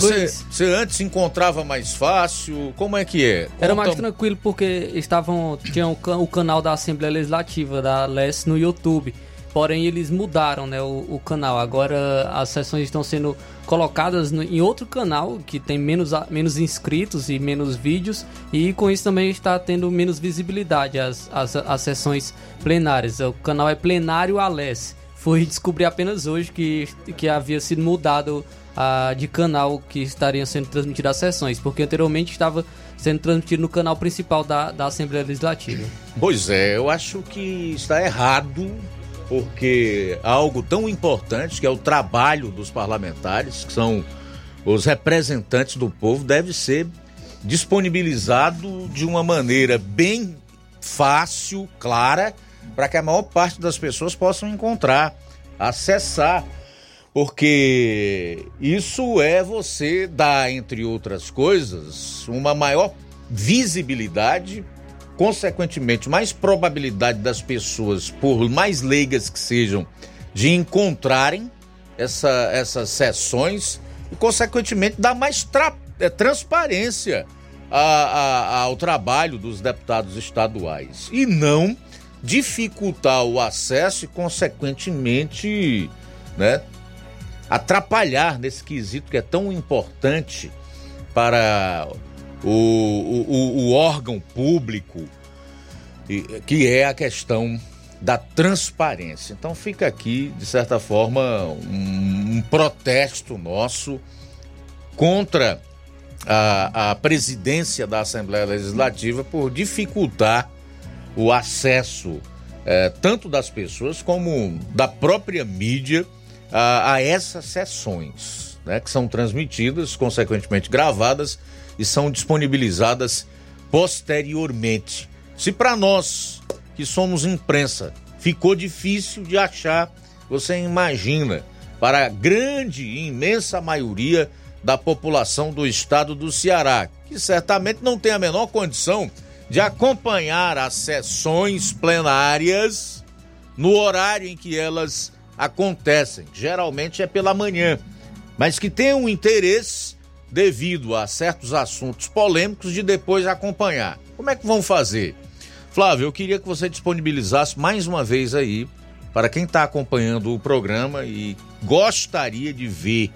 Você, você antes encontrava mais fácil? Como é que é? Era mais Conta- tranquilo porque estavam tinham o can- o canal da Assembleia Legislativa da LES no YouTube. Porém, eles mudaram né, o, o canal. Agora as sessões estão sendo colocadas no- em outro canal que tem menos, menos inscritos e menos vídeos. E com isso também está tendo menos visibilidade as, as, as sessões plenárias. O canal é Plenário Ales. Fui descobrir apenas hoje que, que havia sido mudado ah, de canal que estariam sendo transmitidas as sessões, porque anteriormente estava sendo transmitido no canal principal da, da Assembleia Legislativa. Pois é, eu acho que está errado porque algo tão importante que é o trabalho dos parlamentares, que são os representantes do povo, deve ser disponibilizado de uma maneira bem fácil, clara, para que a maior parte das pessoas possam encontrar, acessar, porque isso é você dar, entre outras coisas, uma maior visibilidade, consequentemente, mais probabilidade das pessoas, por mais leigas que sejam, de encontrarem essa, essas sessões e, consequentemente, dar mais tra é, transparência a, a, ao trabalho dos deputados estaduais. E não dificultar o acesso e, consequentemente, né, atrapalhar nesse quesito que é tão importante para o, o, o órgão público, que é a questão da transparência. Então fica aqui, de certa forma, um, um protesto nosso contra a, a presidência da Assembleia Legislativa por dificultar o acesso eh, tanto das pessoas como da própria mídia a, a essas sessões, né, que são transmitidas, consequentemente gravadas e são disponibilizadas posteriormente. Se para nós que somos imprensa ficou difícil de achar, você imagina para a grande e imensa maioria da população do estado do Ceará, que certamente não tem a menor condição de acompanhar as sessões plenárias no horário em que elas acontecem. Geralmente é pela manhã, mas que tem um interesse devido a certos assuntos polêmicos de depois acompanhar. Como é que vão fazer? Flávio, eu queria que você disponibilizasse mais uma vez aí para quem está acompanhando o programa e gostaria de ver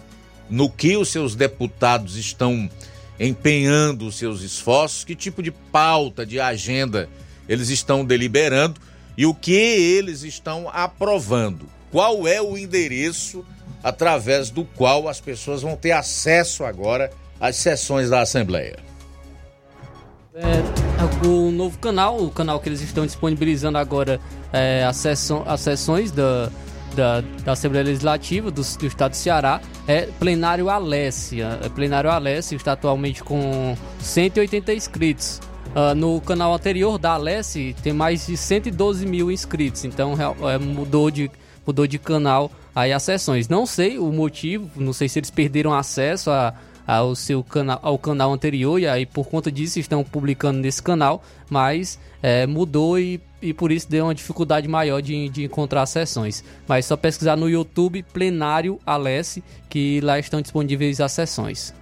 no que os seus deputados estão empenhando os seus esforços, que tipo de pauta, de agenda eles estão deliberando e o que eles estão aprovando. Qual é o endereço através do qual as pessoas vão ter acesso agora às sessões da Assembleia? É, o novo canal, o canal que eles estão disponibilizando agora é, as, sessões da, da, da Assembleia Legislativa do, do, Estado do Ceará é Plenário Alessia. É Plenário Alessia está atualmente com 180 inscritos. Uh, no canal anterior da Alessi tem mais de 112 mil inscritos, então é, mudou, de, mudou de canal aí as sessões. Não sei o motivo, não sei se eles perderam acesso a, ao seu canal, ao canal anterior e aí por conta disso estão publicando nesse canal, mas é, mudou e, e por isso deu uma dificuldade maior de, de encontrar sessões. Mas só pesquisar no YouTube Plenário Alesse que lá estão disponíveis as sessões.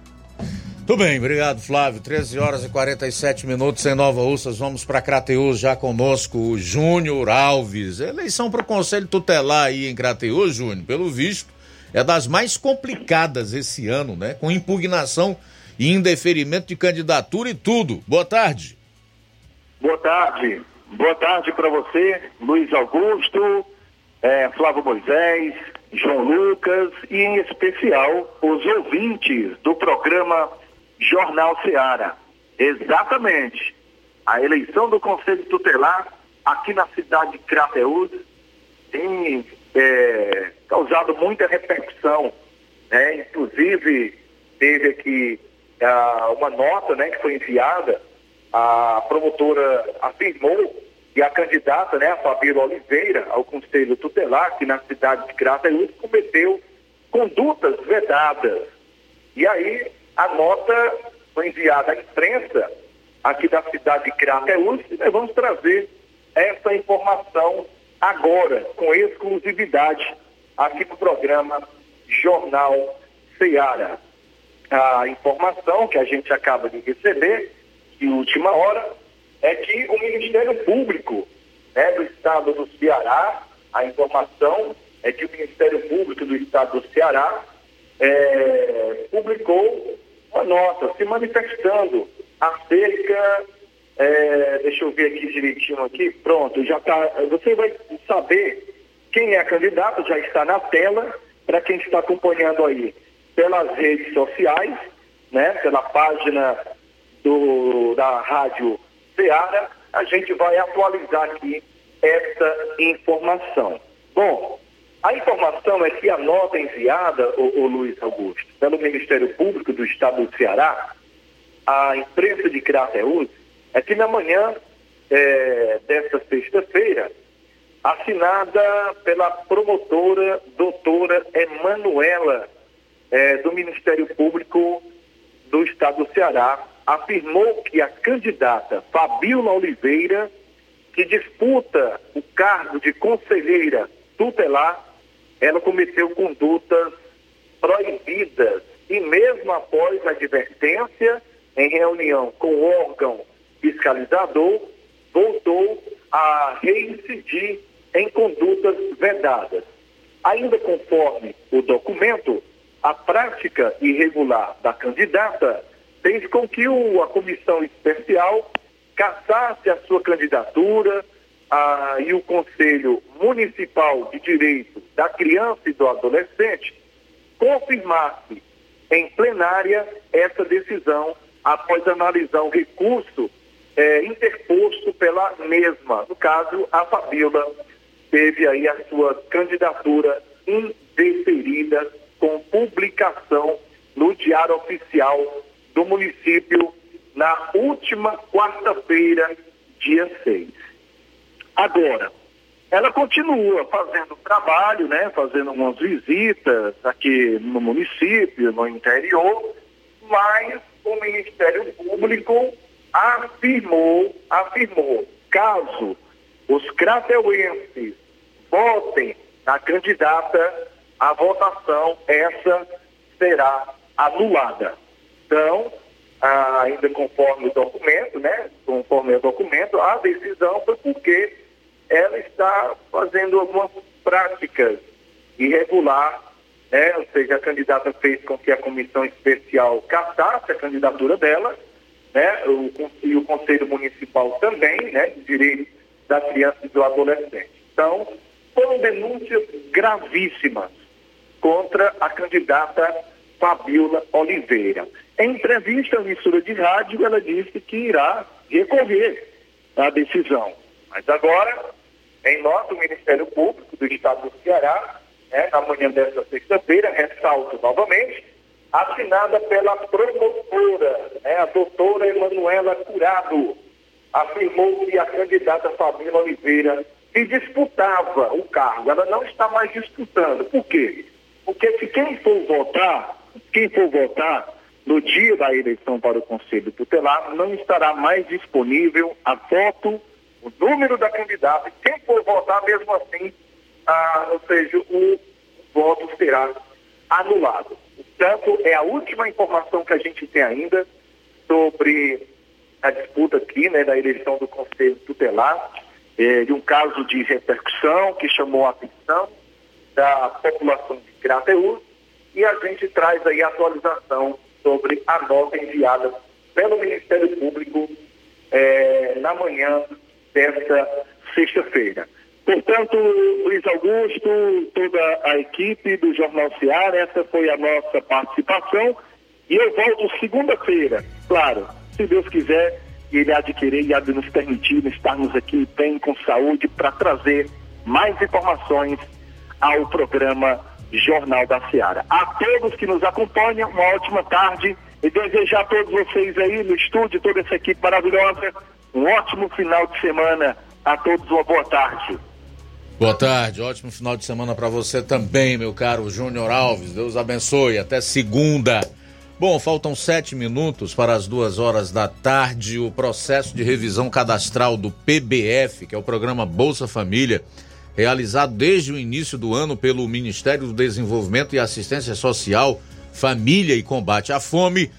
Tudo bem, obrigado Flávio. 13 horas e 47 minutos em Nova Russas. Vamos para Crateus já conosco o Júnior Alves. Eleição para o Conselho Tutelar aí em Crateus, Júnior, pelo visto é das mais complicadas esse ano, né? Com impugnação e indeferimento de candidatura e tudo. Boa tarde. Boa tarde. Boa tarde para você, Luiz Augusto, é, Flávio Moisés, João Lucas e, em especial, os ouvintes do programa Jornal Seara. Exatamente. A eleição do Conselho Tutelar aqui na cidade de Crateús tem é, causado muita repercussão. Né? Inclusive, teve aqui ah, uma nota né, que foi enviada, a promotora afirmou que a candidata, né, a Fabíola Oliveira, ao Conselho Tutelar, que na cidade de Crateús, cometeu condutas vedadas. E aí, a nota foi enviada à imprensa aqui da cidade de Crateús e nós vamos trazer essa informação agora, com exclusividade, aqui no programa Jornal Ceará. A informação que a gente acaba de receber, de última hora, é que o Ministério Público né, do Estado do Ceará, a informação é que o Ministério Público do Estado do Ceará é, publicou uma nota se manifestando acerca é, deixa eu ver aqui direitinho aqui. Pronto, já tá. Você vai saber quem é a candidata, já está na tela, para quem está acompanhando aí pelas redes sociais, né? Pela página do, da Rádio Ceará, a gente vai atualizar aqui essa informação. Bom, a informação é que a nota enviada, o, o Luiz Augusto, pelo Ministério Público do Estado do Ceará, à imprensa de Crateús, é que na manhã é, desta sexta-feira, assinada pela promotora doutora Emanuela, é, do Ministério Público do Estado do Ceará, afirmou que a candidata Fabiola Oliveira, que disputa o cargo de conselheira tutelar, ela cometeu condutas proibidas e mesmo após a advertência em reunião com o órgão fiscalizador, voltou a reincidir em condutas vedadas. Ainda conforme o documento, a prática irregular da candidata fez com que o, a comissão especial cassasse a sua candidatura a, e o Conselho Municipal de Direito da Criança e do Adolescente confirmasse em plenária essa decisão após analisar o recurso é, interposto pela mesma. No caso, a Fabíola teve aí a sua candidatura indeferida com publicação no Diário Oficial do município na última quarta-feira, dia 6. Agora, ela continua fazendo trabalho, né, fazendo algumas visitas aqui no município, no interior, mas o Ministério Público afirmou, afirmou, caso os crateuenses votem na candidata, a votação essa será anulada. Então, ainda conforme o documento, né? Conforme o documento, a decisão foi porque ela está fazendo algumas práticas irregulares, né? Ou seja, a candidata fez com que a comissão especial cassasse a candidatura dela, né? O, e o Conselho Municipal também, né? De Direito da Criança e do Adolescente. Então, foram denúncias gravíssimas contra a candidata Fabiola Oliveira. Em entrevista à emissora de rádio, ela disse que irá recorrer à decisão. Mas agora, em nota, o Ministério Público do Estado do Ceará, né, na manhã desta sexta-feira, ressalto novamente, assinada pela promotora, né, a doutora Emanuela Curado, afirmou que a candidata Fabiola Oliveira se disputava o cargo, ela não está mais disputando. Por quê? Porque se quem for votar, quem for votar no dia da eleição para o Conselho Tutelar, não estará mais disponível a foto, o número da candidata, e quem for votar, mesmo assim, ah, ou seja, o voto será anulado. Portanto, é a última informação que a gente tem ainda sobre a disputa aqui, né, da eleição do Conselho Tutelar, eh, de um caso de repercussão que chamou a atenção da população de Crateús, e a gente traz aí a atualização sobre a nota enviada pelo Ministério Público eh, na manhã desta sexta-feira. Portanto, Luiz Augusto, toda a equipe do Jornal Seara, essa foi a nossa participação. E eu volto segunda-feira, claro, se Deus quiser, Ele adquirir e há de nos permitir estarmos aqui bem com saúde para trazer mais informações ao programa Jornal da Seara. A todos que nos acompanham, uma ótima tarde e desejar a todos vocês aí no estúdio, toda essa equipe maravilhosa, um ótimo final de semana. A todos uma boa tarde. Boa tarde, ótimo final de semana para você também, meu caro Júnior Alves. Deus abençoe. Até segunda. Bom, faltam sete minutos para as duas horas da tarde. O processo de revisão cadastral do PBF, que é o programa Bolsa Família, realizado desde o início do ano pelo Ministério do Desenvolvimento e Assistência Social, Família e Combate à Fome,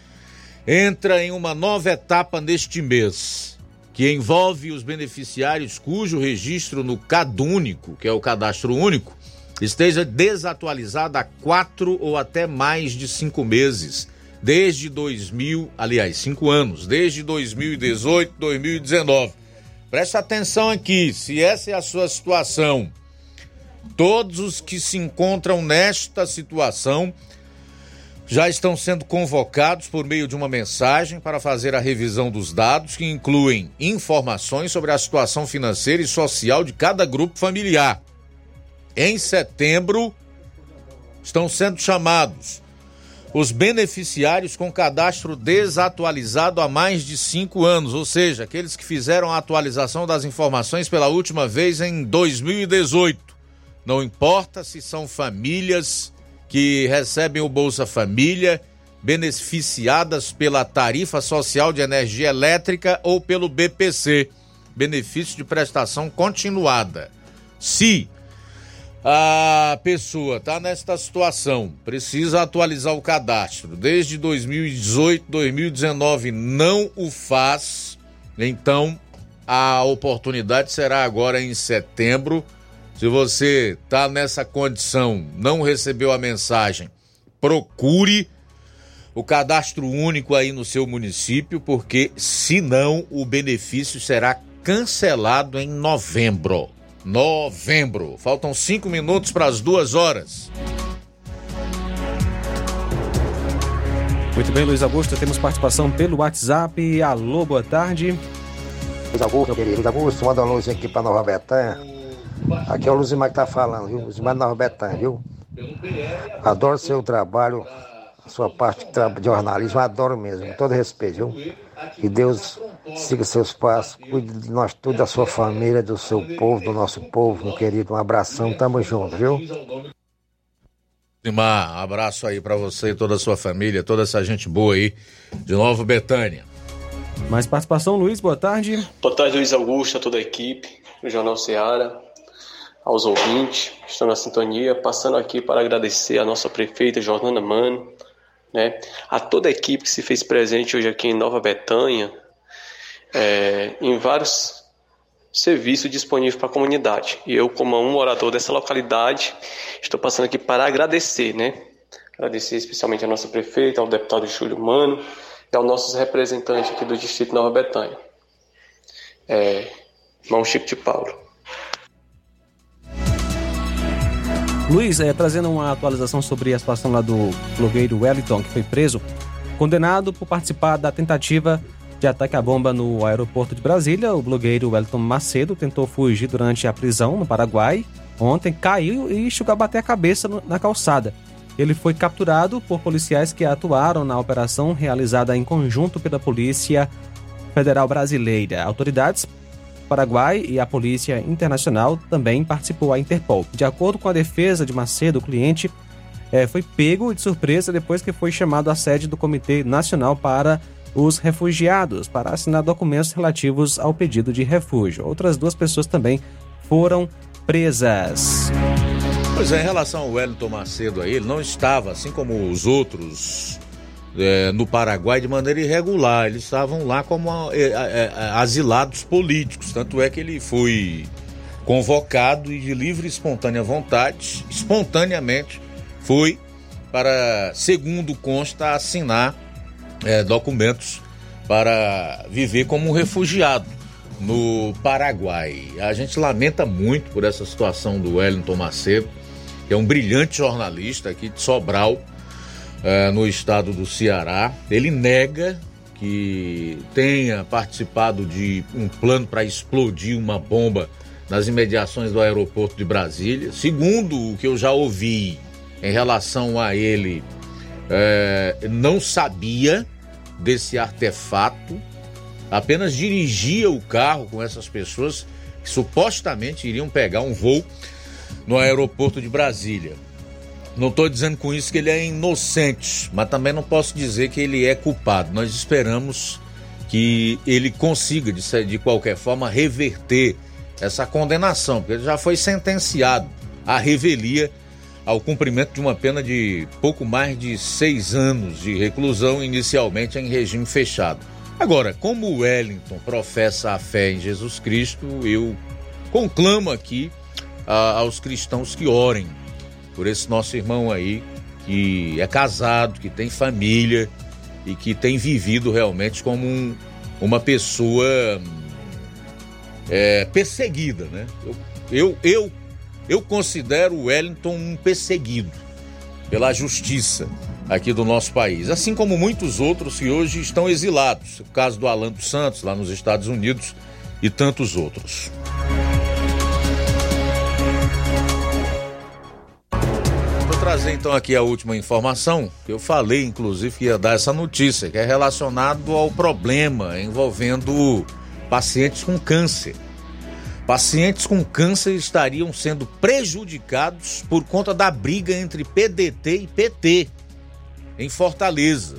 entra em uma nova etapa neste mês, que envolve os beneficiários cujo registro no CadÚnico, que é o cadastro único, esteja desatualizado há quatro ou até mais de cinco meses, desde 2000, aliás, cinco anos, desde 2018, 2019 Preste atenção aqui, se essa é a sua situação, todos os que se encontram nesta situação já estão sendo convocados por meio de uma mensagem para fazer a revisão dos dados que incluem informações sobre a situação financeira e social de cada grupo familiar. Em setembro, estão sendo chamados os beneficiários com cadastro desatualizado há mais de cinco anos, ou seja, aqueles que fizeram a atualização das informações pela última vez em 2018. Não importa se são famílias que recebem o Bolsa Família, beneficiadas pela tarifa social de energia elétrica ou pelo BPC, benefício de prestação continuada. Se a pessoa está nesta situação, precisa atualizar o cadastro, desde 2018, 2019 não o faz, então a oportunidade será agora em setembro. Se você está nessa condição, não recebeu a mensagem, procure o cadastro único aí no seu município, porque senão o benefício será cancelado em novembro novembro. Faltam cinco minutos para as duas horas. Muito bem, Luiz Augusto, temos participação pelo WhatsApp. Alô, boa tarde. Luiz Augusto, meu querido. Luiz Augusto, manda uma luz aqui para Nova Betânia. Aqui é o Luzimar que tá falando, viu? Luzimar de Nova Betânia, viu? Adoro seu trabalho, sua parte de jornalismo, adoro mesmo, com todo respeito, viu? Que Deus siga seus passos, cuide de nós tudo, da sua família, do seu povo, do nosso povo, meu querido. Um abração, tamo junto, viu? Simar, abraço aí para você e toda a sua família, toda essa gente boa aí de Nova Betânia. Mais participação, Luiz, boa tarde. Boa tarde, Luiz Augusto, a toda a equipe do Jornal Ceará, aos ouvintes que estão na sintonia, passando aqui para agradecer a nossa prefeita Jordana Mano, né, a toda a equipe que se fez presente hoje aqui em Nova Betânia, é, em vários serviços disponíveis para a comunidade. E eu, como um morador dessa localidade, estou passando aqui para agradecer, né? Agradecer especialmente a nossa prefeita, ao deputado Júlio Mano e aos nossos representantes aqui do Distrito Nova Betânia. É, irmão Chico de Paulo. Luiz, é, trazendo uma atualização sobre a situação lá do blogueiro Wellington, que foi preso, condenado por participar da tentativa de ataque à bomba no aeroporto de Brasília. O blogueiro Wellington Macedo tentou fugir durante a prisão no Paraguai. Ontem caiu e chegou a bater a cabeça na calçada. Ele foi capturado por policiais que atuaram na operação realizada em conjunto pela Polícia Federal Brasileira. Autoridades Paraguai e a Polícia Internacional também participou a Interpol. De acordo com a defesa de Macedo, o cliente é, foi pego de surpresa depois que foi chamado à sede do Comitê Nacional para os refugiados para assinar documentos relativos ao pedido de refúgio. Outras duas pessoas também foram presas. Pois é, em relação ao Wellington Macedo aí, ele não estava, assim como os outros é, no Paraguai, de maneira irregular. Eles estavam lá como é, é, é, asilados políticos. Tanto é que ele foi convocado e de livre e espontânea vontade, espontaneamente, foi para, segundo consta, assinar é, documentos para viver como um refugiado no Paraguai. A gente lamenta muito por essa situação do Wellington Macedo, que é um brilhante jornalista aqui de Sobral, é, no estado do Ceará. Ele nega que tenha participado de um plano para explodir uma bomba nas imediações do aeroporto de Brasília. Segundo o que eu já ouvi em relação a ele é, não sabia desse artefato, apenas dirigia o carro com essas pessoas que supostamente iriam pegar um voo no aeroporto de Brasília. Não estou dizendo com isso que ele é inocente, mas também não posso dizer que ele é culpado. Nós esperamos que ele consiga, de, qualquer forma, reverter essa condenação, porque ele já foi sentenciado à revelia ao cumprimento de uma pena de pouco mais de seis anos de reclusão, inicialmente em regime fechado. Agora, como o Wellington professa a fé em Jesus Cristo, eu conclamo aqui a, aos cristãos que orem por esse nosso irmão aí, que é casado, que tem família e que tem vivido realmente como um, uma pessoa é, perseguida, né? Eu, eu, eu eu considero o Wellington um perseguido pela justiça aqui do nosso país, assim como muitos outros que hoje estão exilados. O caso do Alan dos Santos, lá nos Estados Unidos, e tantos outros. Trazer então aqui a última informação, que eu falei inclusive que ia dar essa notícia, que é relacionado ao problema envolvendo pacientes com câncer. Pacientes com câncer estariam sendo prejudicados por conta da briga entre PDT e PT em Fortaleza.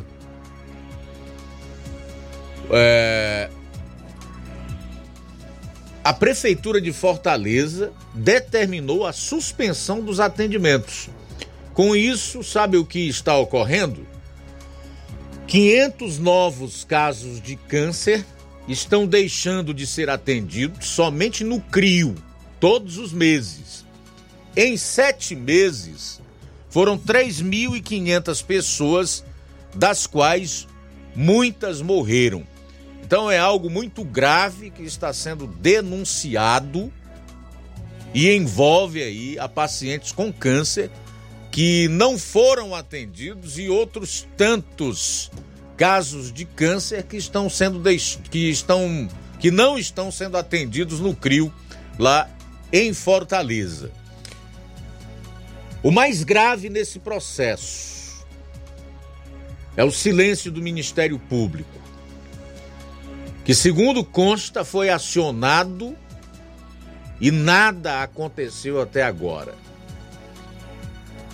É... A Prefeitura de Fortaleza determinou a suspensão dos atendimentos. Com isso, sabe o que está ocorrendo? 500 novos casos de câncer estão deixando de ser atendidos somente no CRIO, todos os meses. Em sete meses, foram 3.500 pessoas, das quais muitas morreram. Então é algo muito grave que está sendo denunciado e envolve aí a pacientes com câncer que não foram atendidos e outros tantos casos de câncer que estão sendo que estão que não estão sendo atendidos no CRIO lá em Fortaleza. O mais grave nesse processo é o silêncio do Ministério Público, que segundo consta foi acionado e nada aconteceu até agora.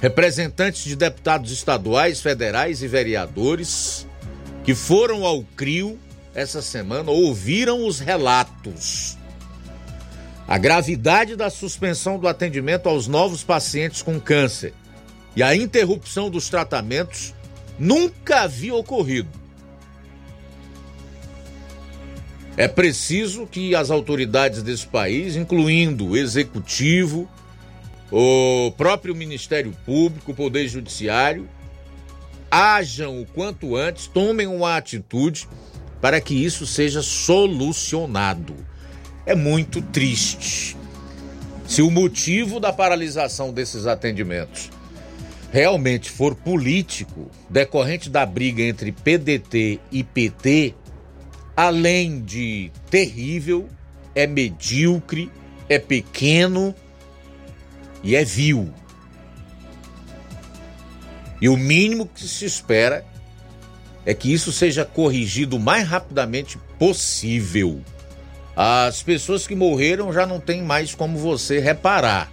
Representantes de deputados estaduais, federais e vereadores que foram ao CRIO essa semana ouviram os relatos. A gravidade da suspensão do atendimento aos novos pacientes com câncer e a interrupção dos tratamentos nunca havia ocorrido. É preciso que as autoridades desse país, incluindo o executivo, o próprio Ministério Público, o Poder Judiciário, ajam o quanto antes, tomem uma atitude para que isso seja solucionado. É muito triste. Se o motivo da paralisação desses atendimentos realmente for político, decorrente da briga entre PDT e PT, além de terrível, é medíocre, é pequeno e é vil. E o mínimo que se espera é que isso seja corrigido o mais rapidamente possível. As pessoas que morreram já não tem mais como você reparar.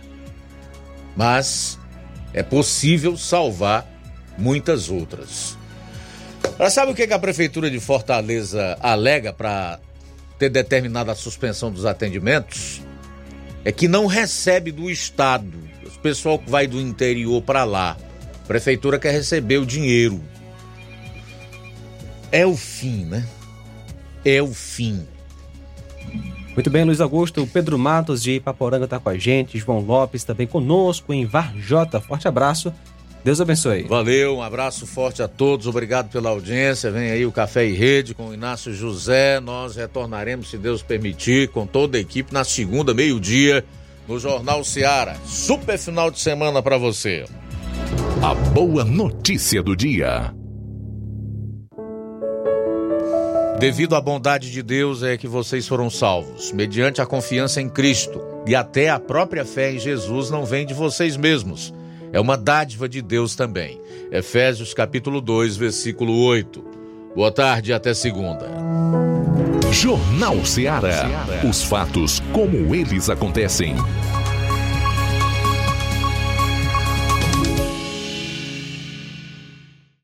Mas é possível salvar muitas outras. Ela sabe o que a Prefeitura de Fortaleza alega para ter determinado a suspensão dos atendimentos? É que não recebe do Estado. O pessoal que vai do interior para lá. A prefeitura quer receber o dinheiro. É o fim, né? É o fim. Muito bem, Luiz Augusto. O Pedro Matos de Ipaporanga está com a gente. João Lopes também conosco em Varjota. Forte abraço. Deus abençoe. Valeu, um abraço forte a todos. Obrigado pela audiência. Vem aí o Café e Rede com o Inácio José. Nós retornaremos, se Deus permitir, com toda a equipe na segunda, meio-dia, no Jornal Seara. Super final de semana para você. A boa notícia do dia. Devido à bondade de Deus é que vocês foram salvos, mediante a confiança em Cristo, e até a própria fé em Jesus não vem de vocês mesmos. É uma dádiva de Deus também. Efésios capítulo 2, versículo 8. Boa tarde até segunda. Jornal Ceará. Os fatos como eles acontecem.